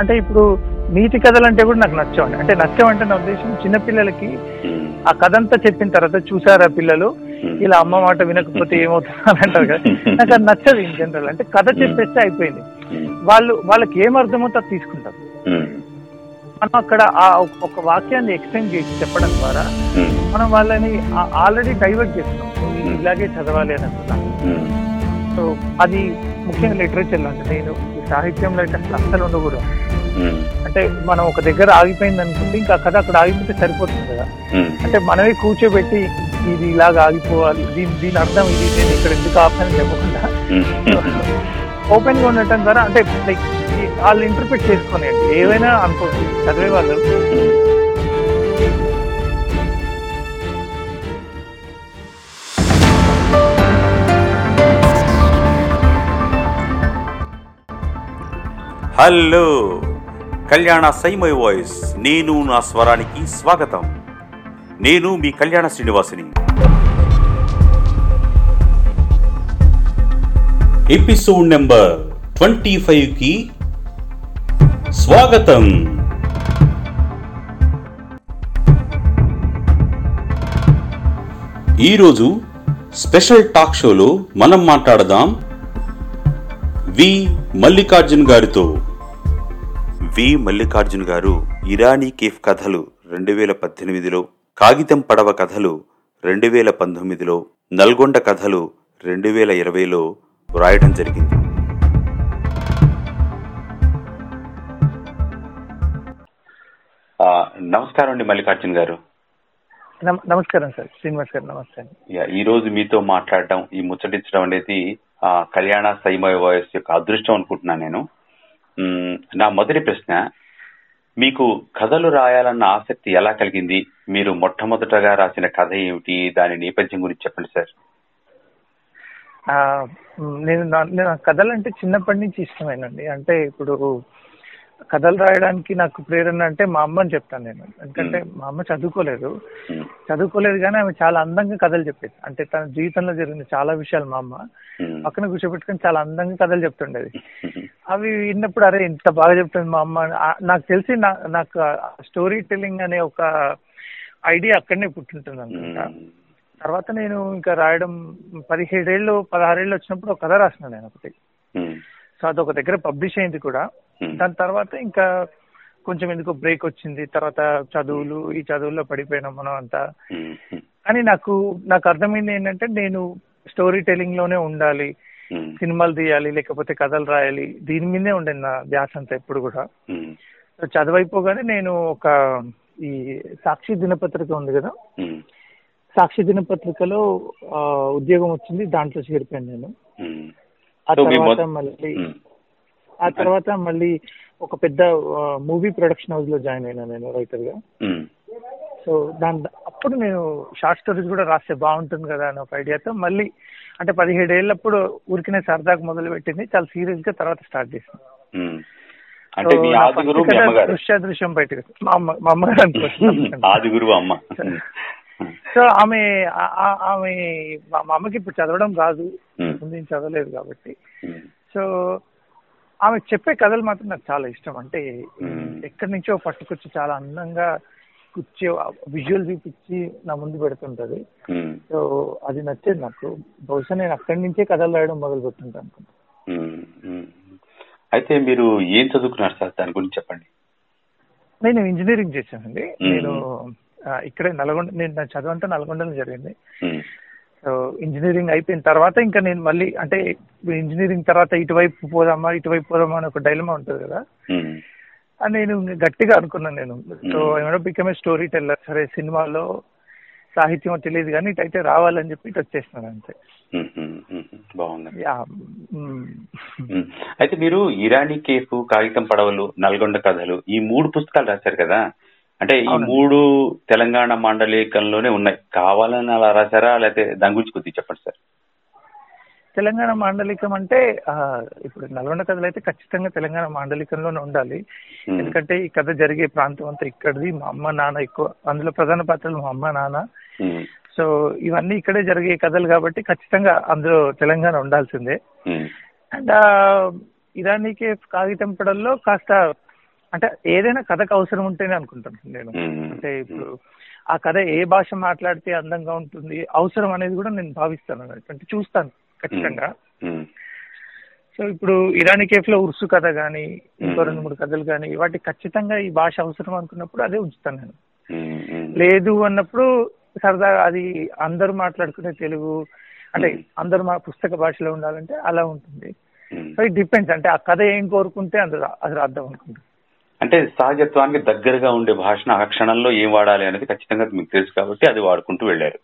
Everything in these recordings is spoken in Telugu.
అంటే ఇప్పుడు నీతి కథలు అంటే కూడా నాకు నచ్చవండి. అంటే నచ్చవంటే నా ఉద్దేశం చిన్నపిల్లలకి ఆ కథ అంతా చెప్పిన తర్వాత చూసారా పిల్లలు. ఇలా అమ్మ మాట వినకపోతే ఏమవుతుంది అంటారు కదా. నాకు అది నచ్చదు ఇన్ జనరల్. అంటే కథ చెప్పేస్తే అయిపోయింది. వాళ్ళు వాళ్ళకి ఏం అర్థమవుతో అది తీసుకుంటారు. మనం అక్కడ ఆ ఒక- వాక్యాన్ని ఎక్స్టెండ్ చేసి చెప్పడం ద్వారా మనం వాళ్ళని ఆల్రెడీ డైవర్ట్ చేస్తున్నాం. ఇలాగే చదవాలి అని అంటున్నాను సో అది ముఖ్యంగా లిటరేచర్లో అంటే నేను సాహిత్యంలో అయితే అసలు అస్సలు ఉండకూడదు. అంటే మనం ఒక దగ్గర ఆగిపోయింది అనుకుంటే ఇంకా కథ అక్కడ ఆగిపోతే సరిపోతుంది కదా. అంటే మనమే కూర్చోబెట్టి ఇది ఇలాగ ఆగిపోవాలి దీని దీని అర్థం ఇది నేను ఇక్కడ ఎందుకు ఆపానని చెప్పకుండా. ఓపెన్గా ఉండటం ద్వారా అంటే లైక్ వాళ్ళు ఇంటర్ప్రిట్ చేసుకోనియండి. ఏవైనా అనుకోండి చదివే వాళ్ళు. హలో. కళ్యాణ సైమై వాయిస్. నేను నా స్వరానికి స్వాగతం. నేను మీ కళ్యాణ శ్రీనివాసిని. ఎపిసోడ్ నెంబర్ ట్వంటీ ఫైవ్కి స్వాగతం. ఈరోజు స్పెషల్ టాక్ షోలో మనం మాట్లాడదాం వి మల్లికార్జున్ గారితో. వి. మల్లికార్జున్ గారు ఇరానీ కేఫ్ కథలు రెండు వేల పద్దెనిమిదిలో కాగితం పడవ కథలు రెండు వేల పంతొమ్మిదిలో నల్గొండ కథలు రెండు వేల ఇరవైలో వ్రాయడం జరిగింది నమస్కారం అండి మల్లికార్జున్ గారు. నమ- నమస్కారం సార్. శ్రీనివాస్ గారు నమస్తే ఈ రోజు మీతో మాట్లాడడం ఈ ముచ్చటించడం అనేది ఆ, కళ్యాణ సైమయ వాయిస్ యొక్క అదృష్టం అనుకుంటున్నాను నేను. నా మొదటి ప్రశ్న మీకు కథలు రాయాలన్న ఆసక్తి ఎలా కలిగింది? మీరు మొట్టమొదటగా రాసిన కథ ఏమిటి? దాని నేపథ్యం గురించి చెప్పండి సార్. నేను నేను కథలు అంటే చిన్నప్పటి నుంచి ఇష్టమేనండి. అంటే ఇప్పుడు కథలు రాయడానికి నాకు ప్రేరణ అంటే మా అమ్మ అని చెప్తాను నేను. ఎందుకంటే మా అమ్మ చదువుకోలేదు. చదువుకోలేదు కానీ ఆమె చాలా అందంగా కథలు చెప్పేది. అంటే తన జీవితంలో జరిగిన చాలా విషయాలు మా అమ్మ పక్కన కూర్చోబెట్టుకొని చాలా అందంగా కథలు చెప్తుండేది. అవి విన్నప్పుడు అరే ఇంత బాగా చెప్తుంది మా అమ్మ అని. నాకు తెలిసి నా- నాకు స్టోరీ టెల్లింగ్ అనే ఒక ఐడియా అక్కడనే పుట్టింటుంది అనుకుంటా. మ్, తర్వాత నేను ఇంకా రాయడం పదిహేడేళ్ళు పదహారేళ్ళు వచ్చినప్పుడు ఒక కథ రాసిన నేను ఒకటి. సో అదొక దగ్గర పబ్లిష్ అయింది కూడా. దాని తర్వాత ఇంకా కొంచెం ఎందుకో బ్రేక్ వచ్చింది. తర్వాత చదువులు ఈ చదువుల్లో పడిపోయినాం మనం అంతా. కానీ నాకు నాకు అర్థమైంది ఏంటంటే నేను స్టోరీ టెల్లింగ్లోనే ఉండాలి. సినిమాలు తీయాలి లేకపోతే కథలు రాయాలి దీని మీదే ఉండేది నా ధ్యాస అంతా ఎప్పుడు కూడా. సో చదువైపోగానే నేను ఒక ఈ సాక్షి దినపత్రిక ఉంది కదా. మ్, సాక్షి దినపత్రికలో ఉద్యోగం వచ్చింది దాంట్లో చేరిపోయాను నేను. ఆ తర్వాత మళ్ళీ ఆ తర్వాత మళ్ళీ ఒక పెద్ద మూవీ ప్రొడక్షన్ హౌస్లో జాయిన్ అయినా నేను రైటర్గా సో దాని అప్పుడు నేను షార్ట్ స్టోరీస్ కూడా రాస్తే బాగుంటుంది కదా అని ఒక ఐడియాతో మళ్ళీ అంటే పదిహేడు ఏళ్ళప్పుడు ఊరికినే సరదాకు మొదలు పెట్టింది. చాలా సీరియస్గా తర్వాత స్టార్ట్ చేసింది. అమ్మగారు. దృశ్యాదృశ్యం బయటకు మా అమ్మ మా అమ్మగారు అనుకోవచ్చు. సో ఆమె ఆమె మా మా అమ్మకి ఇప్పుడు చదవడం రాదు. ముందు చదవలేదు కాబట్టి. సో ఆమె చెప్పే కథలు మాత్రం నాకు చాలా ఇష్టం. అంటే. ఎక్కడి నుంచో పట్టుకొచ్చి చాలా అందంగా కూర్చో విజువల్ చూపించి నా ముందు పెడుతుంటది. సో అది నచ్చేది నాకు. బహుశా నేను అక్కడి నుంచే కథలు రాయడం మొదలు అనుకుంటా. మ్. అయితే మీరు ఏం చదువుకున్నారు సార్? దాని గురించి చెప్పండి. నేను ఇంజనీరింగ్ చేశానండి. నేను ఇక్కడే నల్గొండ నేను నా చదువు అంతా నల్గొండలో జరిగింది. సో ఇంజనీరింగ్ అయిపోయిన తర్వాత ఇంకా నేను మళ్ళీ అంటే ఇంజనీరింగ్ తర్వాత ఇటువైపు పోదామా ఇటువైపు పోదామా అని ఒక డైలమా ఉంటుంది కదా. అని నేను గట్టిగా అనుకున్నాను నేను. సో ఏమైనా బికమ్ ఏ స్టోరీ టెల్లర్ సరే సినిమాలో సాహిత్యం తెలియదు కానీ ఇటైతే రావాలని చెప్పి ఇటు వచ్చేసినాను అంతే. మ్, మ్, మ్, బాగుంది. అయితే మీరు ఇరానీ కేఫ్ కాగితం పడవలు నల్గొండ కథలు ఈ మూడు పుస్తకాలు రాశారు కదా? అంటే ఈ. మూడు తెలంగాణ మాండలికంలోనే ఉన్నాయి. కావాలని అలా రాశారా? లేకపోతే దాని గురించి కొద్దిగా చెప్పండి సార్. తెలంగాణ మాండలికం అంటే ఇప్పుడు నల్గొండ కథలు అయితే ఖచ్చితంగా తెలంగాణ మాండలికంలోనే ఉండాలి. ఎందుకంటే ఈ కథ జరిగే ప్రాంతం అంతా ఇక్కడిది. మా అమ్మ నాన్న ఎక్కువ అందులో ప్రధాన పాత్రలు మా అమ్మ నాన్న. సో ఇవన్నీ ఇక్కడే జరిగే కథలు కాబట్టి ఖచ్చితంగా అందులో తెలంగాణ ఉండాల్సిందే. అండ్ ఇరానీకే కాగితం పడల్లో కాస్త అంటే ఏదైనా కథకు అవసరం ఉంటేనే అనుకుంటాను నేను. అంటే ఇప్పుడు ఆ కథ ఏ భాష మాట్లాడితే అందంగా ఉంటుంది అవసరం అనేది కూడా నేను భావిస్తాను. అంటే చూస్తాను. ఖచ్చితంగా. సో ఇప్పుడు ఇరానీ కేఫ్లో ఉర్సు కథ కానీ ఇంకో. రెండు మూడు కథలు కానీ వాటి ఖచ్చితంగా ఈ భాష అవసరం అనుకున్నప్పుడు అదే ఉంచుతాను నేను. లేదు అన్నప్పుడు సరదాగా అది అందరూ మాట్లాడుకునే తెలుగు అంటే. అందరూ మా పుస్తక భాషలో ఉండాలంటే అలా ఉంటుంది. సో ఇట్ డిపెండ్స్ అంటే ఆ కథ ఏం కోరుకుంటే అది రా- అది రాద్దాం అనుకుంటాను అంటే సహజత్వానికి దగ్గరగా ఉండే భాషను ఆ క్షణంలో ఏం వాడాలి అనేది ఖచ్చితంగా మీకు తెలుసు కాబట్టి అది వాడుకుంటూ వెళ్ళారు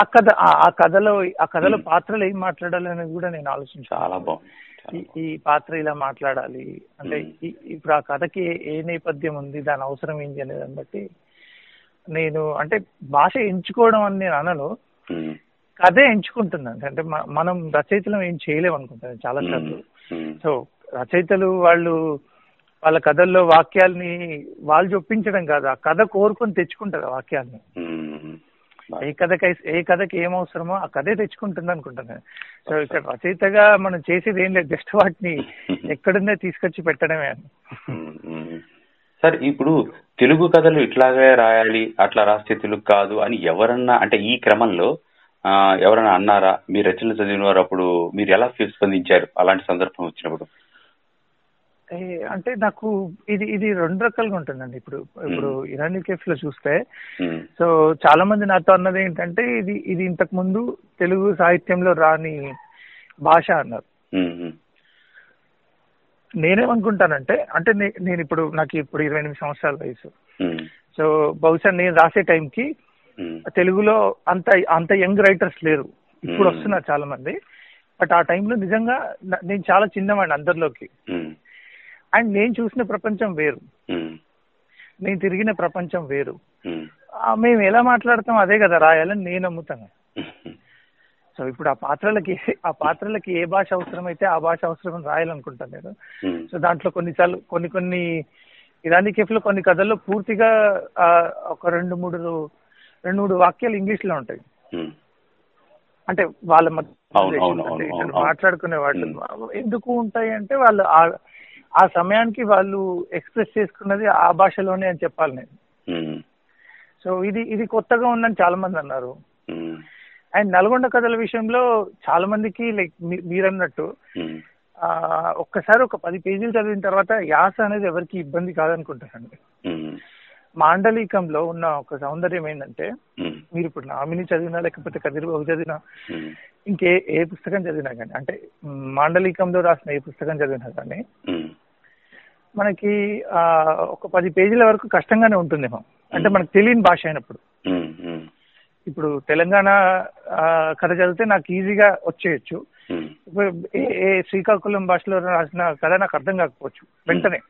ఆ కథ ఆ- కథలో ఆ కథలో. పాత్రలు ఏం మాట్లాడాలి అనేది కూడా నేను ఆలోచించాను. చాలా బాగుంది. ఈ- పాత్ర ఇలా మాట్లాడాలి అంటే ఇప్పుడు ఆ కథకి ఏ- నేపథ్యం ఉంది దాని అవసరం ఏంటి అనే దాన్ని బట్టి నేను అంటే భాష ఎంచుకోవడం అని నేను అనను. కథే ఎంచుకుంటున్నాను. అంటే మనం రచయితలం ఏం చేయలేము అనుకుంటాను చాలా సార్లు. సో రచయితలు వాళ్ళు వాళ్ళ కథల్లో వాక్యాల్ని వాళ్ళు చొప్పించడం కాదు ఆ కథ కోరుకొని తెచ్చుకుంటారు ఆ వాక్యాల్ని. ఏ కథకి ఏ కథకి ఏం అవసరమో ఆ కథే తెచ్చుకుంటుంది అనుకుంటున్నాను సో ఇక్కడ రచయితగా మనం చేసేది ఏం లేదు జస్ట్ వాటిని ఎక్కడుందే తీసుకొచ్చి పెట్టడమే. సార్ ఇప్పుడు తెలుగు కథలు ఇట్లాగే రాయాలి అట్లా రాస్తే తెలుగు కాదు అని ఎవరన్నా అంటే ఈ క్రమంలో ఆ, ఎవరైనా అన్నారా? మీ రచనలు చదివిన వారు అప్పుడు మీరు ఎలా స్పందించారు? అలాంటి సందర్భం వచ్చినప్పుడు. అంటే నాకు ఇది ఇది రెండు రకాలుగా ఉంటుందండి ఇప్పుడు ఇప్పుడు ఇరానీ కేఫ్లో చూస్తే. సో చాలా మంది నాతో అన్నది ఏంటంటే ఇది ఇది ఇంతకు ముందు తెలుగు సాహిత్యంలో రాని భాష అన్నారు. నేనేమనుకుంటానంటే అంటే నేను ఇప్పుడు నాకు ఇప్పుడు ఇరవై ఎనిమిది సంవత్సరాల వయసు. సో బహుశా నేను రాసే టైంకి. తెలుగులో అంత అంత యంగ్ రైటర్స్ లేరు ఇప్పుడు. వస్తున్నారు చాలా మంది బట్ ఆ టైంలో నిజంగా నేను చాలా చిన్నవాడిని అందరిలోకి. అండ్ నేను చూసిన ప్రపంచం వేరు. నేను తిరిగిన ప్రపంచం వేరు మ్మ్. ఎలా మాట్లాడతాం అదే కదా రాయాలని నేను నమ్ముతాను మ్మ్. సో ఇప్పుడు ఆ పాత్రలకి ఆ పాత్రలకి ఏ భాష అవసరమైతే ఆ భాష అవసరం రాయాలనుకుంటాను నేను. సో దాంట్లో కొన్నిసార్లు కొన్ని కొన్ని ఇరానీ కేఫ్లో కొన్ని కథల్లో పూర్తిగా ఆ, ఒక రెండు మూడు రెండు మూడు వాక్యాలు ఇంగ్లీష్లో ఉంటాయి. అంటే వాళ్ళ. మాట్లాడుకునే వాళ్ళు ఎందుకు ఉంటాయి అంటే వాళ్ళు ఆ- సమయానికి వాళ్ళు ఎక్స్ప్రెస్ చేసుకున్నది ఆ భాషలోనే అని చెప్పాలి నేను. సో ఇది ఇది కొత్తగా ఉందని చాలా మంది అన్నారు. అండ్ నల్గొండ కథల విషయంలో చాలా మందికి లైక్ మీరన్నట్టు ఒక్కసారి ఒక పది పేజీలు చదివిన తర్వాత యాస అనేది ఎవరికి ఇబ్బంది కాదనుకుంటారండి మ్మ్. మాండలికంలో ఉన్న ఒక సౌందర్యం ఏంటంటే. మీరు ఇప్పుడు నామిని చదివినా లేకపోతే కదిరిబాబు చదివినా. ఇంకే ఏ పుస్తకం చదివినా కానీ అంటే మాండలికంలో రాసిన ఏ పుస్తకం చదివినా కానీ. మనకి ఆ, ఒక పది పేజీల వరకు కష్టంగానే ఉంటుందేమో అంటే మనకు తెలియని భాష అయినప్పుడు. ఇప్పుడు తెలంగాణ కథ చదివితే నాకు ఈజీగా వచ్చేయచ్చు ఏ ఏ శ్రీకాకుళం భాషలో రాసిన కథ నాకు అర్థం కాకపోవచ్చు వెంటనే.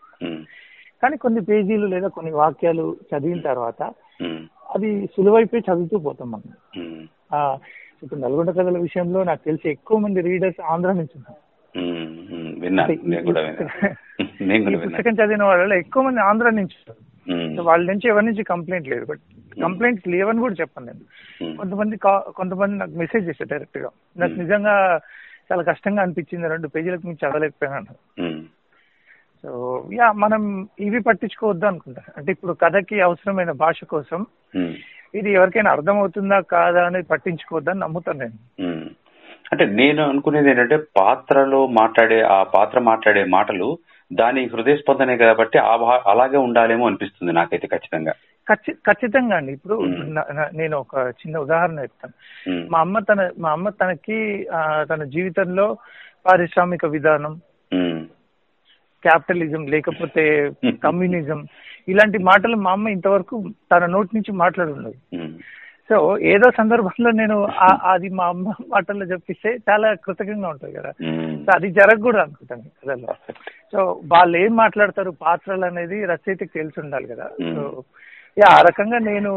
కానీ కొన్ని పేజీలు లేదా కొన్ని వాక్యాలు చదివిన తర్వాత. అది సులువైపోయి చదువుతూ పోతాం మనం ఇప్పుడు నల్గొండ కథల విషయంలో నాకు తెలిసి ఎక్కువ మంది రీడర్స్ ఆంధ్ర నుంచి ఉన్నారు. పుస్తకం చదివిన వాళ్ళలో ఎక్కువ మంది ఆంధ్ర నుంచి వాళ్ళ నుంచి ఎవరి నుంచి కంప్లైంట్ లేదు బట్ కంప్లైంట్స్ లేవని కూడా చెప్పాను నేను. కొంతమంది కొంతమంది నాకు మెసేజ్ చేశారు డైరెక్ట్గా. నాకు నిజంగా చాలా కష్టంగా అనిపించింది రెండు పేజీలకు మించి చదవలేకపోయాను. సో యా మనం ఇవి పట్టించుకోవద్దు అనుకుంటా. అంటే ఇప్పుడు కథకి అవసరమైన భాష కోసం. ఇది ఎవరికైనా అర్థమవుతుందా కాదా అనేది పట్టించుకోవద్దని నమ్ముతాను నేను. అంటే నేను అనుకునేది ఏంటంటే పాత్రలో మాట్లాడే ఆ పాత్ర మాట్లాడే మాటలు దాని హృదయ స్పందనే కాబట్టి అలాగే ఉండాలేమో అనిపిస్తుంది నాకైతే ఖచ్చితంగా ఖచ్చి ఖచ్చితంగా అండి ఇప్పుడు నేను ఒక చిన్న ఉదాహరణ చెప్తాను. మా అమ్మ తన మా అమ్మ తనకి తన జీవితంలో పారిశ్రామిక విధానం. క్యాపిటలిజం లేకపోతే కమ్యూనిజం ఇలాంటి మాటలు మా అమ్మ ఇంతవరకు తన నోటి నుంచి మాట్లాడున్నది. సో ఏదో సందర్భంలో నేను అది మా అమ్మ మాటల్లో చెప్పిస్తే చాలా కృతజ్ఞంగా ఉంటుంది కదా. సో అది జరగకూడదు అనుకుంటాను కథల్లో సో వాళ్ళు ఏం మాట్లాడతారు పాత్రలు అనేది రచయితకి తెలిసి ఉండాలి కదా. సో యా ఆ రకంగా నేను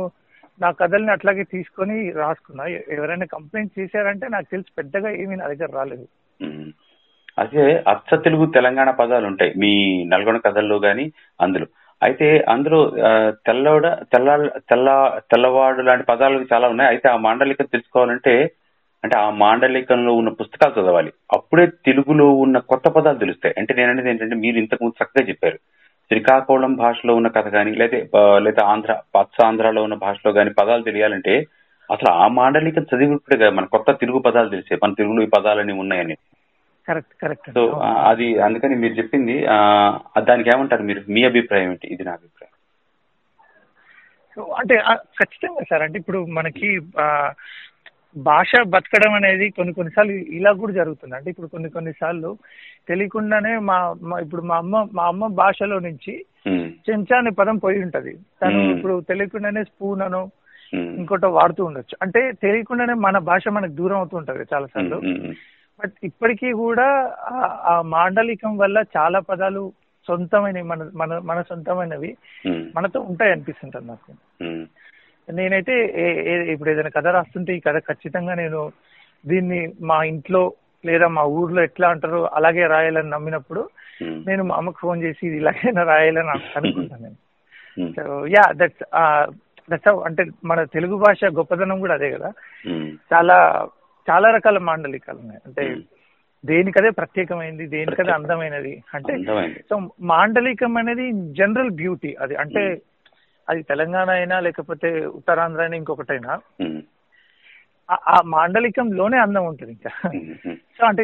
నా కథల్ని అట్లాగే తీసుకొని రాసుకున్నా. ఎవరైనా కంప్లైంట్ చేశారంటే నాకు తెలిసి పెద్దగా ఏమీ నా దగ్గర రాలేదు. అదే అచ్చ తెలుగు తెలంగాణ పదాలు ఉంటాయి. మీ నల్గొండ కథల్లో గాని అందులో. అయితే అందులో తెల్లవాడ తెల్ల తెల్ల తెల్లవాడు లాంటి పదాలు చాలా ఉన్నాయి. అయితే ఆ మాండలికం తెలుసుకోవాలంటే అంటే ఆ మాండలికంలో ఉన్న పుస్తకాలు చదవాలి. అప్పుడే తెలుగులో ఉన్న కొత్త పదాలు తెలుస్తాయి. అంటే నేను అనేది ఏంటంటే మీరు ఇంతకు ముందు చక్కగా చెప్పారు. శ్రీకాకుళం భాషలో ఉన్న కథ కానీ లేదా లేదా ఆంధ్ర పచ్చ ఆంధ్రాలో ఉన్న భాషలో కానీ పదాలు తెలియాలంటే అసలు ఆ మాండలికం చదివినప్పుడే కదా మన కొత్త తెలుగు పదాలు తెలిసే మన తెలుగులో ఈ పదాలన్నీ ఉన్నాయని. కరెక్ట్ కరెక్ట్ సో అది అందుకని మీరు చెప్పింది దానికి ఏమంటారు మీరు? మీ అభిప్రాయం ఏంటి? ఇది నా అభిప్రాయం. సో అంటే ఖచ్చితంగా సార్. అంటే ఇప్పుడు మనకి భాష బతకడం అనేది కొన్ని కొన్నిసార్లు ఇలా కూడా జరుగుతుంది. అంటే ఇప్పుడు కొన్ని కొన్నిసార్లు తెలియకుండానే మా ఇప్పుడు మా అమ్మ మా అమ్మ భాషలో నుంచి చెంచా అనే పదం పోయి ఉంటది. తను. ఇప్పుడు తెలియకుండానే స్పూన్ అనో ఇంకోటో వాడుతూ ఉండొచ్చు. అంటే తెలియకుండానే మన భాష మనకు దూరం అవుతూ ఉంటది చాలా సార్లు ఉమ్, ఉమ్, బట్ ఇప్పటికీ కూడా ఆ- మాండలికం వల్ల చాలా పదాలు సొంతమైనవి మన మన మన సొంతమైనవి ఉమ్, మనతో ఉంటాయి అనిపిస్తుంటది నాకు. ఉమ్, నేనైతే ఇప్పుడు ఏదైనా కథ రాస్తుంటే ఈ కథ ఖచ్చితంగా నేను దీన్ని మా ఇంట్లో లేదా మా ఊర్లో ఎట్లా అంటారో అలాగే రాయాలని నమ్మినప్పుడు ఉమ్, నేను మా అమ్మకు ఫోన్ చేసి ఇది ఇలాగైనా రాయాలని అనుకుంటాను నేను. సో యా దట్స్ దట్స్ అంటే మన తెలుగు భాష గొప్పదనం కూడా అదే కదా. చాలా చాలా రకాల మాండలికాలు ఉన్నాయి అంటే. దేనికదే ప్రత్యేకమైనది దేనికదే అందమైనది అంటే. సో మాండలికం అనేది జనరల్ బ్యూటీ. అది అంటే అది తెలంగాణ అయినా లేకపోతే ఉత్తరాంధ్ర అయినా ఇంకొకటైనా ఆ- మాండలికంలోనే అందం ఉంటుంది ఇంకా. సో అంటే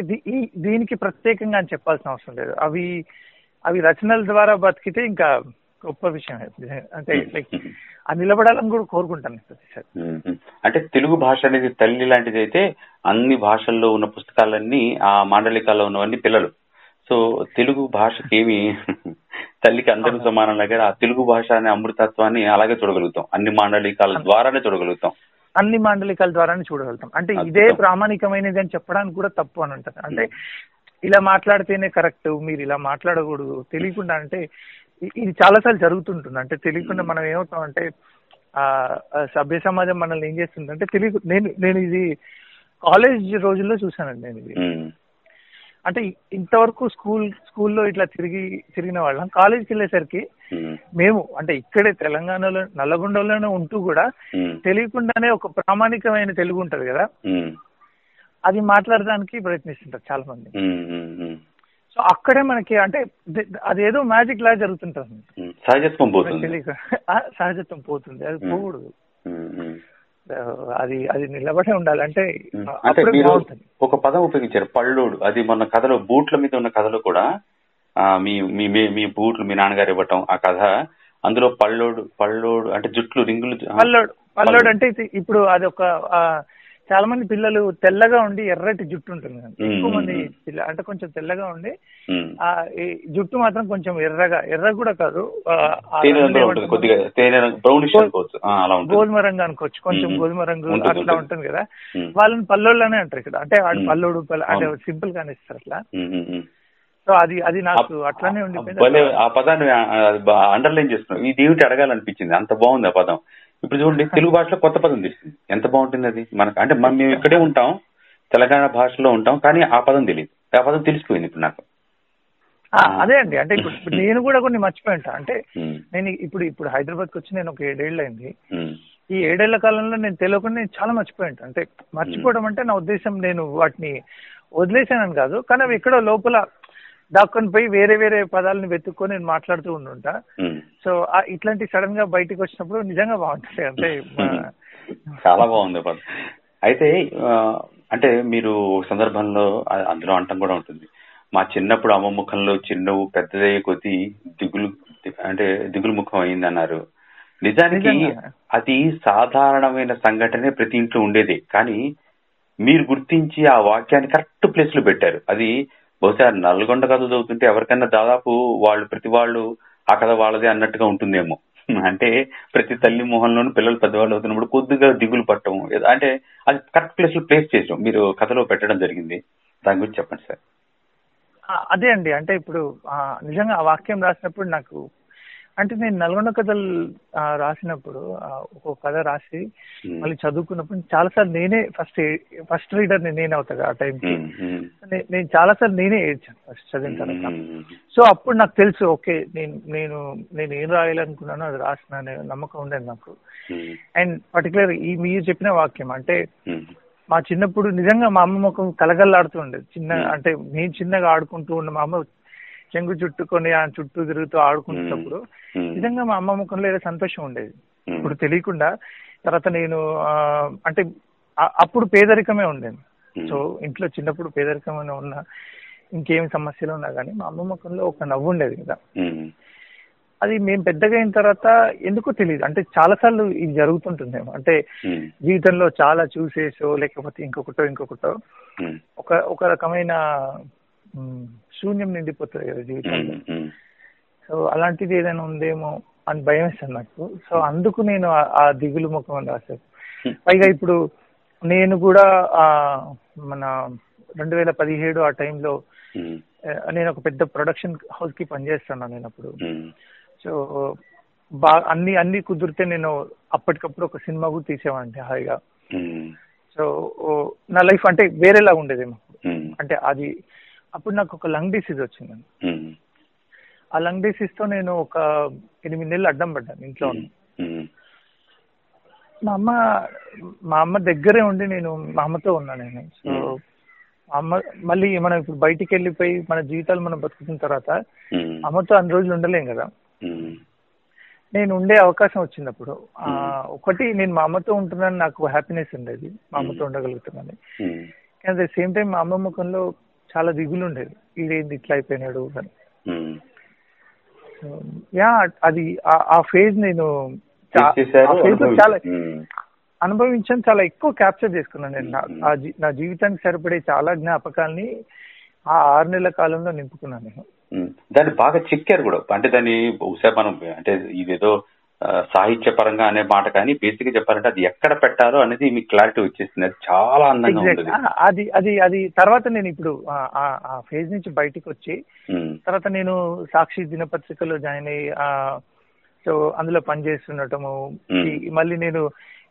దీనికి ప్రత్యేకంగా అని చెప్పాల్సిన అవసరం లేదు. అవి అవి రచనల ద్వారా బతికితే ఇంకా గొప్ప విషయం. అంటే లైక్ ఆ నిలబడాలని కూడా కోరుకుంటాను ప్రతిసారి. అంటే తెలుగు భాష అనేది తల్లి లాంటిది అయితే అన్ని భాషల్లో ఉన్న పుస్తకాలన్నీ ఆ మాండలికాల్లో ఉన్నవన్నీ పిల్లలు. సో తెలుగు భాషకి ఏమి తల్లికి అందరూ సమానం లాగా ఆ తెలుగు భాష అనే అమృతత్వాన్ని అలాగే చూడగలుగుతాం. అన్ని మాండలికాల ద్వారానే చూడగలుగుతాం. అన్ని మాండలికాల ద్వారానే చూడగలుగుతాం. అంటే ఇదే. ప్రామాణికమైనది అని చెప్పడానికి కూడా తప్పు అని ఉంటుంది అంటే ఇలా మాట్లాడితేనే కరెక్ట్ మీరు ఇలా మాట్లాడకూడదు తెలియకుండా అంటే ఇది చాలాసార్లు జరుగుతుంటుంది. అంటే తెలియకుండా మనం ఏమవుతాం అంటే ఆ సభ్య సమాజం మనల్ని ఏం చేస్తుంది అంటే తెలియ నేను నేను ఇది కాలేజ్ రోజుల్లో చూసానండి నేను ఇది. అంటే ఇంతవరకు స్కూల్ స్కూల్లో ఇట్లా తిరిగి తిరిగిన వాళ్ళం. కాలేజ్కి వెళ్ళేసరికి మేము. అంటే ఇక్కడే తెలంగాణలో నల్లగొండలోనే ఉంటూ కూడా తెలియకుండానే ఒక ప్రామాణికమైన తెలుగు ఉంటది కదా. అది మాట్లాడడానికి ప్రయత్నిస్తుంటారు చాలా మంది సో అక్కడే మనకి అంటే అదేదో మ్యాజిక్ లా జరుగుతుంటుంది. సహజత్వం పోతుంది. సహజత్వం పోతుంది. అది. పోకూడదు. ఆ, అది అది నిలబడే ఉండాలి. అంటే ఒక పదం ఉపయోగించారు పళ్ళోడు. అది మొన్న కథలో బూట్ల మీద ఉన్న కథలో కూడా మీ మీ మీ- బూట్లు మీ నాన్నగారు ఇవ్వటం ఆ కథ అందులో పళ్ళోడు పళ్ళోడు అంటే జుట్లు రింగులు పల్లోడు పల్లోడు అంటే ఇది ఇప్పుడు అది ఒక చాలా మంది పిల్లలు తెల్లగా ఉండి ఎర్రటి జుట్టు ఉంటుంది. ఎక్కువ మంది పిల్ల అంటే కొంచెం తెల్లగా ఉండి. ఆ జుట్టు మాత్రం కొంచెం ఎర్రగా ఎర్ర కూడా కాదు గోధుమ రంగు అనుకోవచ్చు కొంచెం. గోధుమ రంగు అట్లా ఉంటుంది. కదా. వాళ్ళని పల్లోళ్ళనే అంటారు ఇక్కడ అంటే వాడు. పల్లోడు పల్ల- అంటే. సింపుల్ గానే ఇస్తారు అట్లా. సో అది అది నాకు అట్లానే ఉండిపోయింది ఆ పదాన్ని అండర్లైన్ చేసుకున్నాం ఇది ఏమిటి అడగాలనిపించింది అంత బాగుంది ఆ పదం ఇప్పుడు చూడండి తెలుగు భాషలో కొత్త పదం తెలిసింది ఎంత బాగుంటుంది అది? మనకు అంటే మనం మేము ఇక్కడే ఉంటాం తెలంగాణ భాషలో ఉంటాం కానీ ఆ పదం తెలియదు. ఆ పదం తెలిసిపోయింది ఇప్పుడు నాకు. అదే అండి. అంటే ఇప్పుడు నేను కూడా కొన్ని మర్చిపోయింటా. అంటే నేను ఇప్పుడు ఇప్పుడు హైదరాబాద్కి వచ్చి నేను ఒక ఏడేళ్ళు అయింది ఈ ఏడేళ్ళ కాలంలో నేను తెలియకుండా నేను చాలా మర్చిపోయింటా. అంటే మర్చిపోవడం అంటే నా ఉద్దేశం నేను వాటిని వదిలేసానని కాదు. కానీ అవి ఎక్కడో లోపల దాక్కొని పోయి వేరే వేరే పదాలను వెతుక్కొని నేను మాట్లాడుతూ ఉండుంటా. సో ఇట్లాంటి సడన్గా బయటికి వచ్చినప్పుడు నిజంగా బాగుంటుంది. అంటే చాలా బాగుంది అయితే అంటే మీరు సందర్భంలో అందులో అంటం కూడా ఉంటుంది. మా చిన్నప్పుడు అమ్మ ముఖంలో చిన్నవు పెద్దదయ్యే కొద్దీ దిగులు అంటే దిగులు ముఖం అయింది అన్నారు నిజానికి. అది సాధారణమైన సంఘటనే ప్రతి ఇంట్లో ఉండేది. కానీ మీరు గుర్తించి ఆ వాక్యాన్ని కరెక్ట్ ప్లేస్లో పెట్టారు. అది బహుశా నల్గొండ కథ చదువుతుంటే ఎవరికైనా దాదాపు వాళ్ళు ప్రతి వాళ్ళు ఆ కథ వాళ్ళదే అన్నట్టుగా ఉంటుందేమో. అంటే ప్రతి తల్లి మొహంలోనూ పిల్లలు పెద్దవాళ్ళు అవుతున్నప్పుడు కొద్దిగా దిగులు పట్టడం. అంటే అది కరెక్ట్ ప్లేస్లో ప్లేస్ చేసాం. మీరు కథలో పెట్టడం జరిగింది. దాని గురించి చెప్పండి సార్. అదే అండి. అంటే ఇప్పుడు నిజంగా ఆ వాక్యం రాసినప్పుడు నాకు అంటే నేను నల్గొండ కథలు రాసినప్పుడు ఒక కథ రాసి ఉమ్, మళ్ళీ చదువుకున్నప్పుడు చాలాసార్లు నేనే ఫస్ట్ ఫస్ట్ రీడర్ నేనే అవుతాను ఆ టైంకి. ఉమ్, నే- నేను చాలాసార్లు నేనే ఏడ్చాను ఫస్ట్ చదివిన తర్వాత. సో అప్పుడు నాకు తెలుసు ఓకే నేను నేను నేను ఏం రాయాలనుకున్నానో అది రాసిన నమ్మకం ఉండేది నాకు. అండ్ పర్టికులర్ ఈ మీరు చెప్పిన వాక్యం అంటే మా చిన్నప్పుడు నిజంగా మా అమ్మ ముఖం కలగల్లాడుతూ ఉండేది. చిన్న Hmm. అంటే నేను చిన్నగా ఆడుకుంటూ ఉన్న మా అమ్మ చెంగు చుట్టుకొని ఆ చుట్టూ తిరుగుతూ ఆడుకుంటున్నప్పుడు ఉమ్, నిజంగా మా అమ్మ ముఖంలో ఏదో సంతోషం ఉండేది. ఇప్పుడు తెలియకుండా తర్వాత నేను అంటే అప్పుడు పేదరికమే ఉండేది. సో ఇంట్లో చిన్నప్పుడు పేదరికమైన ఉన్నా ఇంకేం సమస్యలు ఉన్నా కానీ మా అమ్మ ముఖంలో ఒక నవ్వు ఉండేది కదా అది మేము పెద్దగా అయిన తర్వాత ఎందుకో తెలియదు అంటే చాలాసార్లు ఇది జరుగుతుంటుందేమో. అంటే జీవితంలో చాలా చూసేసో లేకపోతే ఇంకొకటో ఇంకొకటో ఒక ఒక రకమైన శూన్యం నిండిపోతుంది కదా జీవితంలో. సో అలాంటిది ఏదైనా ఉందేమో అని భయం వేస్తుంది నాకు. సో అందుకు నేను ఆ- దిగులు ముఖం అని రాశాను పైగా ఇప్పుడు నేను కూడా ఆ మన రెండు వేల పదిహేడు ఆ టైంలో నేను ఒక పెద్ద ప్రొడక్షన్ హౌస్కి పనిచేస్తున్నాను నేను అప్పుడు. సో బాగా అన్ని అన్ని కుదిరితే నేను అప్పటికప్పుడు ఒక సినిమా కూడా తీసేవాడిని హాయిగా. సో నా లైఫ్ అంటే వేరేలా ఉండేదేమో అంటే అది అప్పుడు నాకు ఒక లంగ్ డిసీజ్ వచ్చింది ఉమ్, ఆ లంగ్ డిసీజ్తో నేను ఒక ఎనిమిది నెలలు అడ్డం పడ్డాను ఇంట్లో మా అమ్మ మా అమ్మ దగ్గరే ఉండి నేను మా అమ్మతో ఉన్నా నేను. సో మా అమ్మ మళ్ళీ మనం ఇప్పుడు బయటికి వెళ్ళిపోయి మన జీవితాలు మనం బతుకుతున్న తర్వాత అమ్మతో అన్ని రోజులు ఉండలేం కదా. నేను ఉండే అవకాశం వచ్చినప్పుడు ఆ, ఒకటి నేను మా అమ్మతో ఉంటున్నాను నాకు హ్యాపీనెస్ ఉండేది మా అమ్మతో ఉండగలుగుతున్నాను. కానీ అట్ ద సేమ్ టైం మా అమ్మ ముఖంలో చాలా దిగులు ఉండేది. ఇదేంది ఇట్లా అయిపోయినాడు అని. సో, యా అది ఆ- ఫేజ్ నేను చాలా అనుభవించాను చాలా ఎక్కువ క్యాప్చర్ చేసుకున్నాను నేను. నా- జీవితానికి సరిపడే చాలా జ్ఞాపకాల్ని ఆ ఆరు నెలల కాలంలో నింపుకున్నాను నేను. దాన్ని బాగా చెక్కారు కూడా. అంటే దాన్ని బహుశా మనం అంటే ఇదేదో ఆ, సాహిత్య పరంగా అనే మాట కానీ బేసిక్గా చెప్పాలంటే అది ఎక్కడ పెట్టారో అనేది మీకు క్లారిటీ వచ్చేసింది. అది చాలా అందంగా అది అది అది తర్వాత నేను ఇప్పుడు ఆ- ఫేజ్ నుంచి బయటికి వచ్చి తర్వాత నేను సాక్షి దినపత్రికలో జాయిన్ అయ్యి సో అందులో పనిచేస్తుండటము మళ్ళీ నేను